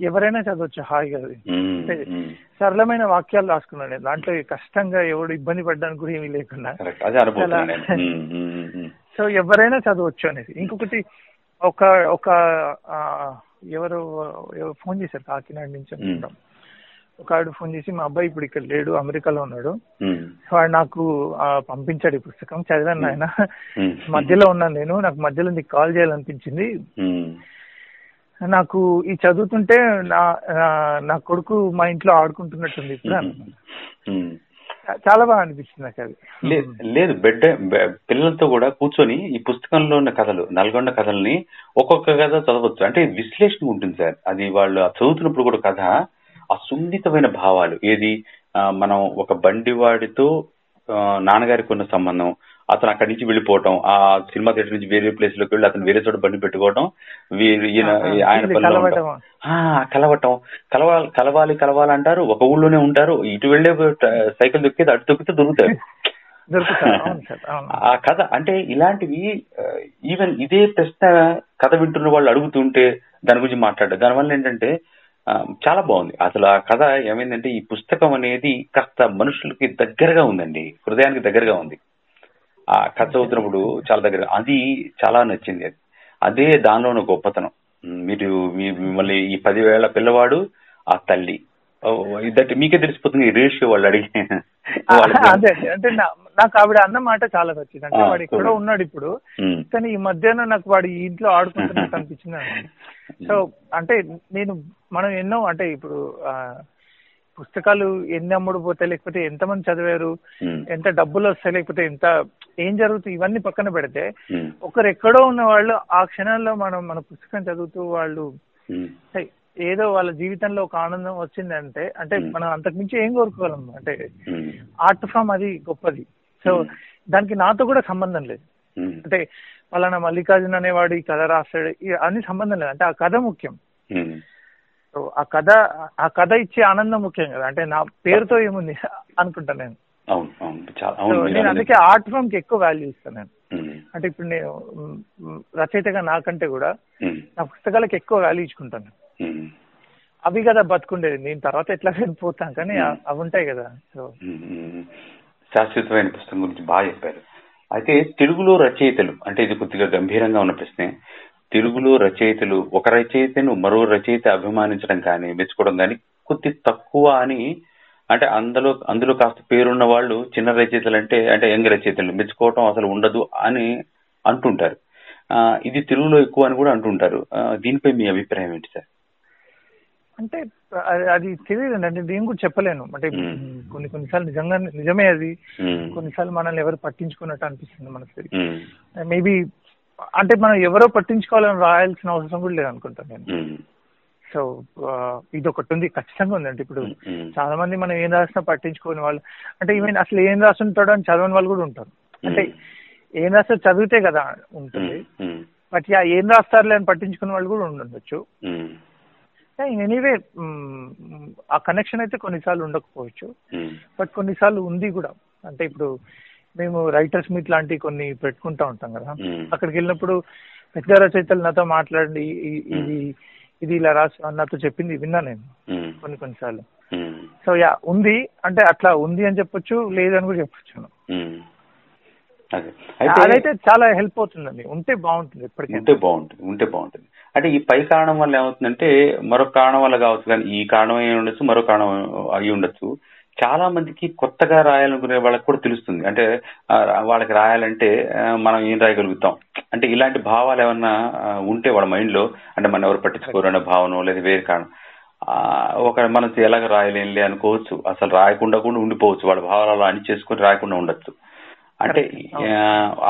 ఎవరైనా చదవచ్చు హాయిగా అది. ఉమ్, అంటే ఉమ్. సరళమైన వాక్యాలు రాసుకున్నాను నేను. దాంట్లో కష్టంగా ఎవడు ఇబ్బంది పడ్డానికి కూడా ఏమీ లేకుండా. సో ఎవరైనా చదవచ్చు అనేది. ఇంకొకటి ఒక ఒక ఎవరు ఫోన్ చేశారు కాకినాడ నుంచి అనుకుంటాం. ఒక ఆవిడ ఫోన్ చేసి మా అబ్బాయి ఇప్పుడు ఇక్కడ లేడు అమెరికాలో ఉన్నాడు. వాడు నాకు పంపించాడు ఈ పుస్తకం. చదివాను ఆయన. మధ్యలో ఉన్నాను నేను. నాకు మధ్యలో నీకు కాల్ చేయాలనిపించింది. నాకు ఈ చదువుతుంటే నా నా- కొడుకు మా ఇంట్లో ఆడుకుంటున్నట్టుంది ఇప్పుడు చాలా బాగా అనిపించింది నాకు అది. లేదు బెడ్ పిల్లలతో కూడా కూర్చొని ఈ పుస్తకంలో ఉన్న కథలు నల్గొండ కథల్ని ఒక్కొక్క కథ చదవచ్చు. అంటే విశ్లేషణ ఉంటుంది సార్. అది వాళ్ళు చదువుతున్నప్పుడు కూడా కథ ఆ సున్నితమైన భావాలు. ఏది? మనం ఒక బండివాడితో నాన్నగారికి ఉన్న సంబంధం అతను అక్కడి నుంచి వెళ్ళిపోవటం ఆ సినిమా థియేటర్ నుంచి వేరే ప్లేస్లోకి వెళ్ళి అతను వేరే చోట బండి పెట్టుకోవటం వీరు ఈయన ఆయన పనిలో. కలవటం. కలవటం. కలవాలి కలవాలి కలవాలంటారు. ఒక ఊళ్ళోనే ఉంటారు. ఇటు వెళ్ళే ట- సైకిల్ దొక్కితే అటు దొక్కితే దొరుకుతారు. ఆ కథ అంటే ఇలాంటివి ఈవెన్ ఇదే ప్రశ్న కథ వింటున్న వాళ్ళు అడుగుతుంటే దాని గురించి మాట్లాడారు దానివల్ల ఏంటంటే చాలా బాగుంది. అసలు ఆ కథ ఏమైందంటే ఈ పుస్తకం అనేది కాస్త మనుషులకి దగ్గరగా ఉందండి. హృదయానికి దగ్గరగా ఉంది. కథ చదువుతున్నప్పుడు చాలా దగ్గర. అది చాలా నచ్చింది. అది అదే దానిలో ఉన్న గొప్పతనం. మీరు మిమ్మల్ని ఈ పదివేల పిల్లవాడు ఆ తల్లి. ఓ, ఇదంటే మీకే తెలిసిపోతుంది ఈ రేషియో వాళ్ళు అడిగి అదే అంటే నాకు ఆవిడ అన్న మాట చాలా నచ్చింది. అంటే ఆ, వాడు ఎక్కడో. ఉన్నాడు ఇప్పుడు. కానీ ఈ మధ్యాహ్నం నాకు వాడు ఈ ఇంట్లో ఆడుకుంటున్నట్టు అనిపించింది. సో అంటే నేను మనం ఎన్నో అంటే ఇప్పుడు ఆ, పుస్తకాలు ఎన్ని అమ్ముడు పోతాయి లేకపోతే ఎంతమంది చదివారు. ఎంత డబ్బులు వస్తాయి లేకపోతే ఎంత ఏం జరుగుతుంది ఇవన్నీ పక్కన పెడితే. ఒకరు ఎక్కడో ఉన్న వాళ్ళు ఆ క్షణాల్లో మనం మన పుస్తకం చదువుతూ వాళ్ళు ఏదో వాళ్ళ జీవితంలో ఒక ఆనందం వచ్చిందంటే అంటే. మనం అంతకు మించి ఏం కోరుకోగలం అంటే. ఆర్ట్ ఫామ్ అది గొప్పది సో. దానికి నాతో కూడా సంబంధం లేదు. అంటే పలానా మల్లికార్జున్ అనేవాడు ఈ కథ రాస్తాడు అన్ని సంబంధం లేదు అంటే ఆ కథ ముఖ్యం. సో ఆ కథ ఆ కథ ఇచ్చే ఆనందం ముఖ్యం కదా. అంటే నా పేరుతో ఏముంది అనుకుంటా నేను. నేను. అందుకే ఆర్ట్ ఫామ్కి ఎక్కువ వాల్యూ ఇస్తాను నేను. అంటే ఇప్పుడు నేను రచయితగా నాకంటే కూడా. నా పుస్తకాలకు ఎక్కువ వాల్యూ ఇచ్చుకుంటాను. అవి కదా బతుకుండేది. నేను తర్వాత ఎట్లా పోతాం కానీ అవి ఉంటాయి కదా. సో. శాశ్వతమైన పుస్తకం గురించి బాగా చెప్పారు. అయితే తెలుగులో రచయితలు అంటే ఇది కొద్దిగా గంభీరంగా ఉన్న ప్రశ్నే. తెలుగులో రచయితలు ఒక రచయితను మరో రచయిత అభిమానించడం కానీ మెచ్చుకోవడం కానీ కొద్ది తక్కువ అని అంటే అందులో అందులో కాస్త పేరున్న వాళ్ళు చిన్న రచయితలు అంటే అంటే యంగ్ రచయితలు మెచ్చుకోవటం అసలు ఉండదు అని అంటుంటారు. ఇది తెలుగులో ఎక్కువ అని కూడా అంటుంటారు. దీనిపై మీ అభిప్రాయం ఏంటి సార్? అంటే అది- అది తెలియదండి. అంటే నేను కూడా చెప్పలేను. అంటే. కొన్ని కొన్నిసార్లు నిజంగా నిజమే అది. కొన్నిసార్లు మనల్ని ఎవరు పట్టించుకున్నట్టు అనిపిస్తుంది మనకి. మేబీ అంటే మనం ఎవరో పట్టించుకోవాలని రాయాల్సిన అవసరం కూడా లేదు అనుకుంటాను నేను. సో ఇది ఒకటి ఉంది ఖచ్చితంగా ఉందండి ఇప్పుడు. చాలా మంది మనం ఏం రాసినా పట్టించుకోని వాళ్ళు అంటే ఈవెన్ అసలు ఏం రాస్తుంటాడో అని చదవని వాళ్ళు కూడా ఉంటారు అంటే ఏం రాస్తే చదివితే కదా ఉంటుంది. బట్ యా ఏం రాస్తారులే అని పట్టించుకునే వాళ్ళు కూడా ఉండొచ్చు. ఎనీవే ఆ కనెక్షన్ అయితే కొన్నిసార్లు ఉండకపోవచ్చు. బట్ కొన్నిసార్లు ఉంది కూడా అంటే ఇప్పుడు మేము రైటర్స్ మీట్ లాంటివి కొన్ని పెట్టుకుంటా ఉంటాం కదా. అక్కడికి వెళ్ళినప్పుడు పెద్ద రచయితలు నాతో మాట్లాడండి ఈ- ఇది ఇది ఇలా రాసి నాతో చెప్పింది విన్నా నేను. కొన్ని కొన్నిసార్లు. సో యా ఉంది. అంటే అట్లా ఉంది అని చెప్పొచ్చు లేదని కూడా చెప్పొచ్చు అదైతే చాలా హెల్ప్ అవుతుందండి. ఉంటే బాగుంటుంది ఎప్పటికైనా. ఉంటే బాగుంటుంది ఉంటే బాగుంటుంది. అంటే ఈ పై కారణం వల్ల ఏమవుతుందంటే మరొక కారణం వల్ల కావచ్చు కానీ ఈ కారణం అయి ఉండొచ్చు మరో కారణం అయి ఉండొచ్చు. చాలా మందికి కొత్తగా రాయాలనుకునే వాళ్ళకి కూడా తెలుస్తుంది. అంటే వాళ్ళకి రాయాలంటే మనం ఏం రాయగలుగుతాం? అంటే ఇలాంటి భావాలు ఏమన్నా ఉంటే వాళ్ళ మైండ్లో అంటే మన ఎవరు పట్టించుకోరు అనే భావన లేదా వేరే కారణం ఒక మనం ఎలాగ రాయలేంలే అనుకోవచ్చు. అసలు రాయకుండా కూడా ఉండిపోవచ్చు. వాళ్ళ భావాలు అలా అణిచేసుకొని రాయకుండా ఉండొచ్చు. అంటే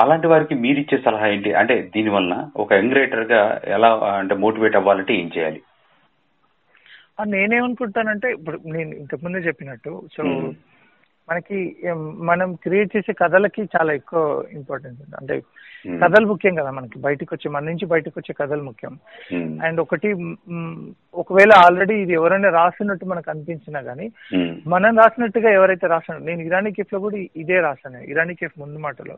అలాంటి వారికి మీరు ఇచ్చే సలహా ఏంటి? అంటే దీని వలన ఒక యంగ్ రైటర్గా ఎలా అంటే మోటివేట్ అవ్వాలంటే ఏం చేయాలి? నేనేమనుకుంటానంటే ఇప్పుడు నేను ఇంతకుముందే చెప్పినట్టు సో. మనకి మనం క్రియేట్ చేసే కథలకి చాలా ఎక్కువ ఇంపార్టెన్స్ ఉంది. అంటే. కథలు ముఖ్యం కదా మనకి బయటకు వచ్చే మన నుంచి బయటకు వచ్చే కథలు ముఖ్యం. అండ్ ఒకటి ఒకవేళ ఆల్రెడీ ఇది ఎవరైనా రాసినట్టు మనకు అనిపించినా గానీ ఉమ్, మనం రాసినట్టుగా ఎవరైతే రాసాను నేను ఇరానీ కేఫ్లో కూడా ఇదే రాశాను ఇరానీ కేఫ్ ముందు మాటలో.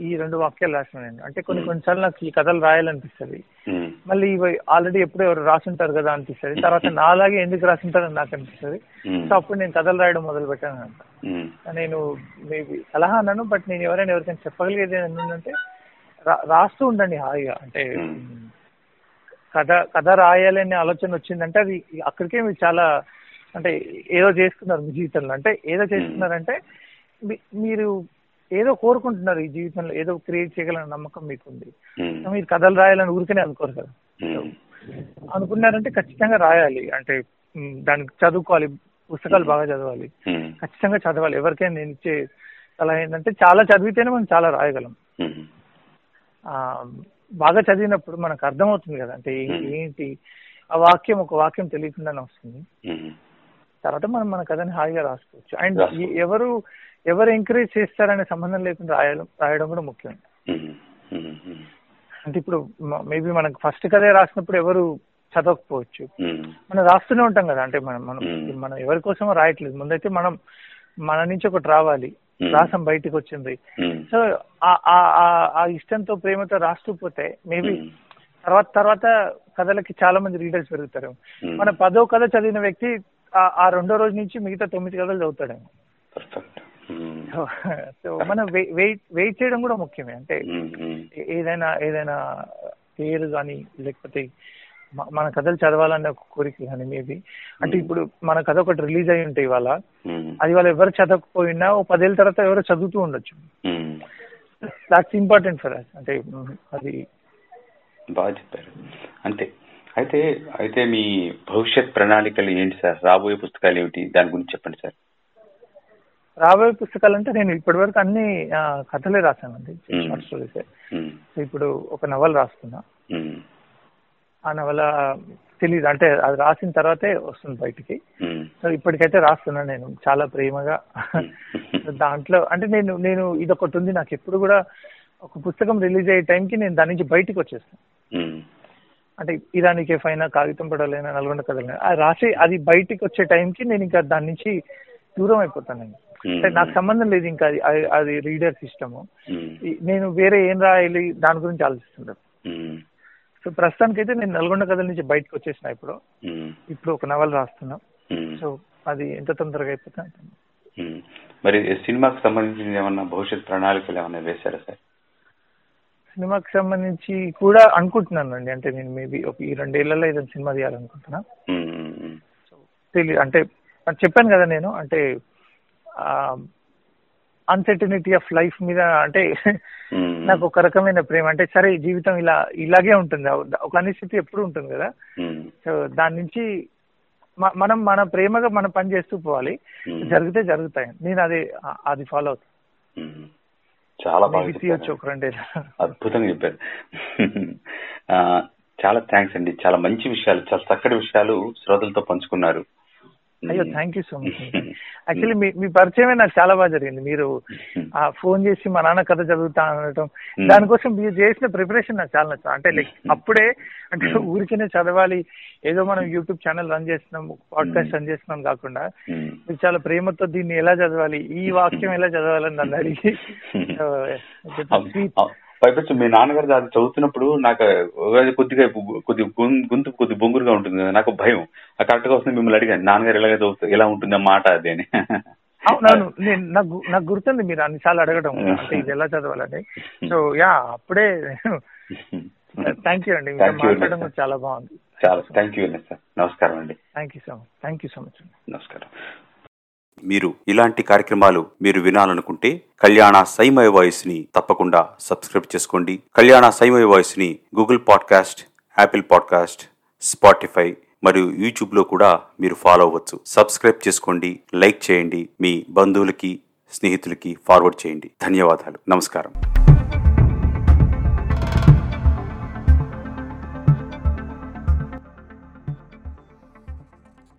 ఈ- రెండు వాక్యాలు రాసాను నేను. అంటే కొన్ని. కొన్నిసార్లు నాకు ఈ కథలు రాయాలనిపిస్తుంది. మళ్ళీ ఇవి ఆల్రెడీ ఎప్పుడో ఎవరు రాసుంటారు కదా అనిపిస్తుంది. తర్వాత నాలాగే ఎందుకు రాసుంటారని నాకు అనిపిస్తుంది. సో అప్పుడు నేను కథలు రాయడం మొదలు పెట్టాను అంట నేను మేబీ సలహా అన్నాను బట్ నేను ఎవరైనా ఎవరికైనా చెప్పగలిగేది ఏంటంటే రాస్తూ ఉండండి హాయిగా. అంటే. కథ కథ రాయాలి అనే ఆలోచన వచ్చిందంటే అది అక్కడికే మీరు చాలా అంటే ఏదో చేస్తున్నారు మీ జీవితంలో. అంటే ఏదో చేస్తున్నారంటే మీరు ఏదో కోరుకుంటున్నారు ఈ జీవితంలో ఏదో క్రియేట్ చేయగలన నమ్మకం మీకుంది. మీరు కథలు రాయాలని ఊరికనే అనుకోరు కదా. అనుకున్నారంటే ఖచ్చితంగా రాయాలి. అంటే దానికి చదువుకోవాలి. పుస్తకాలు బాగా చదవాలి. ఖచ్చితంగా చదవాలి. ఎవరికైనా నేను ఇచ్చే సలహా ఏంటంటే చాలా చదివితేనే మనం చాలా రాయగలం. ఆ, బాగా చదివినప్పుడు మనకు అర్థమవుతుంది కదా. అంటే. ఏంటి? ఆ వాక్యం ఒక వాక్యం తెలియకుండానే వస్తుంది. తర్వాత మనం మన కథని హాయిగా రాసుకోవచ్చు. అండ్. ఎవరు ఎవరు ఎంకరేజ్ చేస్తారనే సంబంధం లేకుండా రాయడం రాయడం కూడా ముఖ్యం. అంటే ఇప్పుడు మేబీ మనకు ఫస్ట్ కథే రాసినప్పుడు ఎవరు చదవకపోవచ్చు. మనం రాస్తూనే ఉంటాం కదా అంటే మనం మనం. మనం ఎవరి కోసమో రాయట్లేదు. ముందైతే మనం మన నుంచి ఒకటి రావాలి. రాసం బయటికి వచ్చింది. సో ఆ- ఆ- ఆ- ఆ ఇష్టంతో ప్రేమతో రాస్తూ పోతే మేబీ తర్వాత తర్వాత కథలకి చాలా మంది రీడర్స్ పెరుగుతారు. మన పదో కథ చదివిన వ్యక్తి ఆ- ఆ రెండో రోజు నుంచి మిగతా తొమ్మిది కథలు చదువుతాడేమో. సో మనం వెయిట్ వెయిట్ చేయడం కూడా ముఖ్యమే. అంటే ఏదైనా ఏదైనా పేరు కానీ లేకపోతే మన కథలు చదవాలనే ఒక కోరిక కానీ మేబీ. అంటే. ఇప్పుడు మన కథ ఒకటి రిలీజ్ అయి ఉంటాయి ఇవాళ అది వాళ్ళు ఎవరు చదవకపోయినా ఓ పదేళ్ళ తర్వాత ఎవరు చదువుతూ ఉండొచ్చు. దాట్స్ ఇంపార్టెంట్ ఫర్ అస్ అంటే అది బాగా చెప్పారు. అంతే. అయితే అయితే మీ భవిష్యత్ ప్రణాళికలు ఏంటి సార్? రాబోయే పుస్తకాలు ఏమిటి? దాని గురించి చెప్పండి సార్. రాబోయే పుస్తకాలు అంటే నేను ఇప్పటివరకు అన్ని కథలే రాశానండి. షార్ట్ స్టోరీస్ ఇప్పుడు ఒక నవల రాస్తున్నా. ఆ నవల తెలియదు అంటే అది రాసిన తర్వాతే వస్తుంది బయటికి. సో ఇప్పటికైతే రాస్తున్నా నేను. చాలా ప్రేమగా. దాంట్లో అంటే నేను నేను ఇది ఒకటి ఉంది. నాకు ఎప్పుడు కూడా ఒక పుస్తకం రిలీజ్ అయ్యే టైంకి నేను దాని నుంచి బయటికి వచ్చేస్తాను అంటే ఇరానికి ఫైనా కాగితం పడలేనా నల్గొండ కదలైనా అది రాసి అది బయటికి వచ్చే టైంకి నేను ఇంకా దాని నుంచి దూరం అయిపోతాను నేను. అంటే నాకు సంబంధం లేదు ఇంకా అది అది- ఇష్టము ఉమ్, ఈ- నేను వేరే ఏం రాయాలి దాని గురించి ఆలోచిస్తుంటాను. ఉమ్, సో ప్రస్తుతానికైతే నేను నల్గొండ కథల నుంచి బయటకు వచ్చేసిన ఇప్పుడు. ఇప్పుడు ఒక నవల రాస్తున్నా. సో అది ఎంత తొందరగా అయిపోతే. మరి సినిమాకి సంబంధించిన ఏమన్నా భవిష్యత్ ప్రణాళికలు ఏమన్నా వేశారా సార్? సినిమాకి సంబంధించి కూడా అనుకుంటున్నాను అండి. అంటే నేను మేబీ ఒక ఈ రెండేళ్ళలో ఏదైనా సినిమా తీయాలనుకుంటున్నా. తెలియదు అంటే చెప్పాను కదా నేను అంటే అన్సర్టనిటీ ఆఫ్ లైఫ్ మీద అంటే ఉమ్, నాకు ఒక రకమైన ప్రేమ. అంటే సరే జీవితం ఇలా ఇలాగే ఉంటుంది. ఒక అనిశ్చితి ఎప్పుడు ఉంటుంది కదా. ఉమ్, సో దాని నుంచి మనం మన ప్రేమగా మనం పని చేస్తూ పోవాలి. ఉమ్, జరిగితే జరుగుతాయి. నేను అది అది ఫాలో అవుతాను ఉమ్. చాలా అద్భుతంగా చెప్పారు. చాలా థ్యాంక్స్ అండి. చాలా మంచి విషయాలు చాలా చక్కటి విషయాలు శ్రోతలతో పంచుకున్నారు. అయ్యో thank you so much actually మీ మీ పరిచయమే నాకు చాలా బాగా జరిగింది. మీరు ఆ ఫోన్ చేసి మా నాన్న కథ చదువుతా Hmm. దానికోసం మీరు చేసిన ప్రిపరేషన్ నాకు చాలా నచ్చింది. అంటే లైక్ అప్పుడే అంటే ఊరికనే చదవాలి. ఏదో మనం యూట్యూబ్ ఛానల్ రన్ చేస్తున్నాం పాడ్కాస్ట్ రన్ చేస్తున్నాం కాకుండా. మీరు చాలా ప్రేమతో దీన్ని ఎలా చదవాలి ఈ వాక్యం ఎలా చదవాలని నన్ను అడిగి పైపెచ్చు మీ నాన్నగారు అది చదువుతున్నప్పుడు నాకు కొద్దిగా కొద్ది గొంతు కొద్ది బొంగురుగా ఉంటుంది. కదా నాకు భయం. ఆ కరెక్ట్గా వస్తుంది మిమ్మల్ని అడిగాను. నాన్నగారు ఎలాగ చదువుతారు ఎలా ఉంటుంది మాట అది అని. అవునవును. నేను నాకు నాకు గుర్తుంది మీరు అన్నిసార్లు అడగడం. అంటే ఇది ఎలా చదవాలని. సో యా అప్పుడే థ్యాంక్ యూ అండి. మాట్లాడడం చాలా బాగుంది. చాలా థ్యాంక్ యూ సార్. నమస్కారం అండి. Thank you so much thank you so much అండి. నమస్కారం. మీరు ఇలాంటి కార్యక్రమాలు మీరు వినాలనుకుంటే కళ్యాణ సైమయ వాయిస్ని తప్పకుండా సబ్స్క్రైబ్ చేసుకోండి. కళ్యాణ సైమయ వాయిస్ని Google podcast Apple podcast Spotify మరియు యూట్యూబ్లో కూడా మీరు ఫాలో అవ్వచ్చు. సబ్స్క్రైబ్ చేసుకోండి లైక్ చేయండి. మీ బంధువులకి స్నేహితులకి ఫార్వర్డ్ చేయండి. ధన్యవాదాలు. నమస్కారం.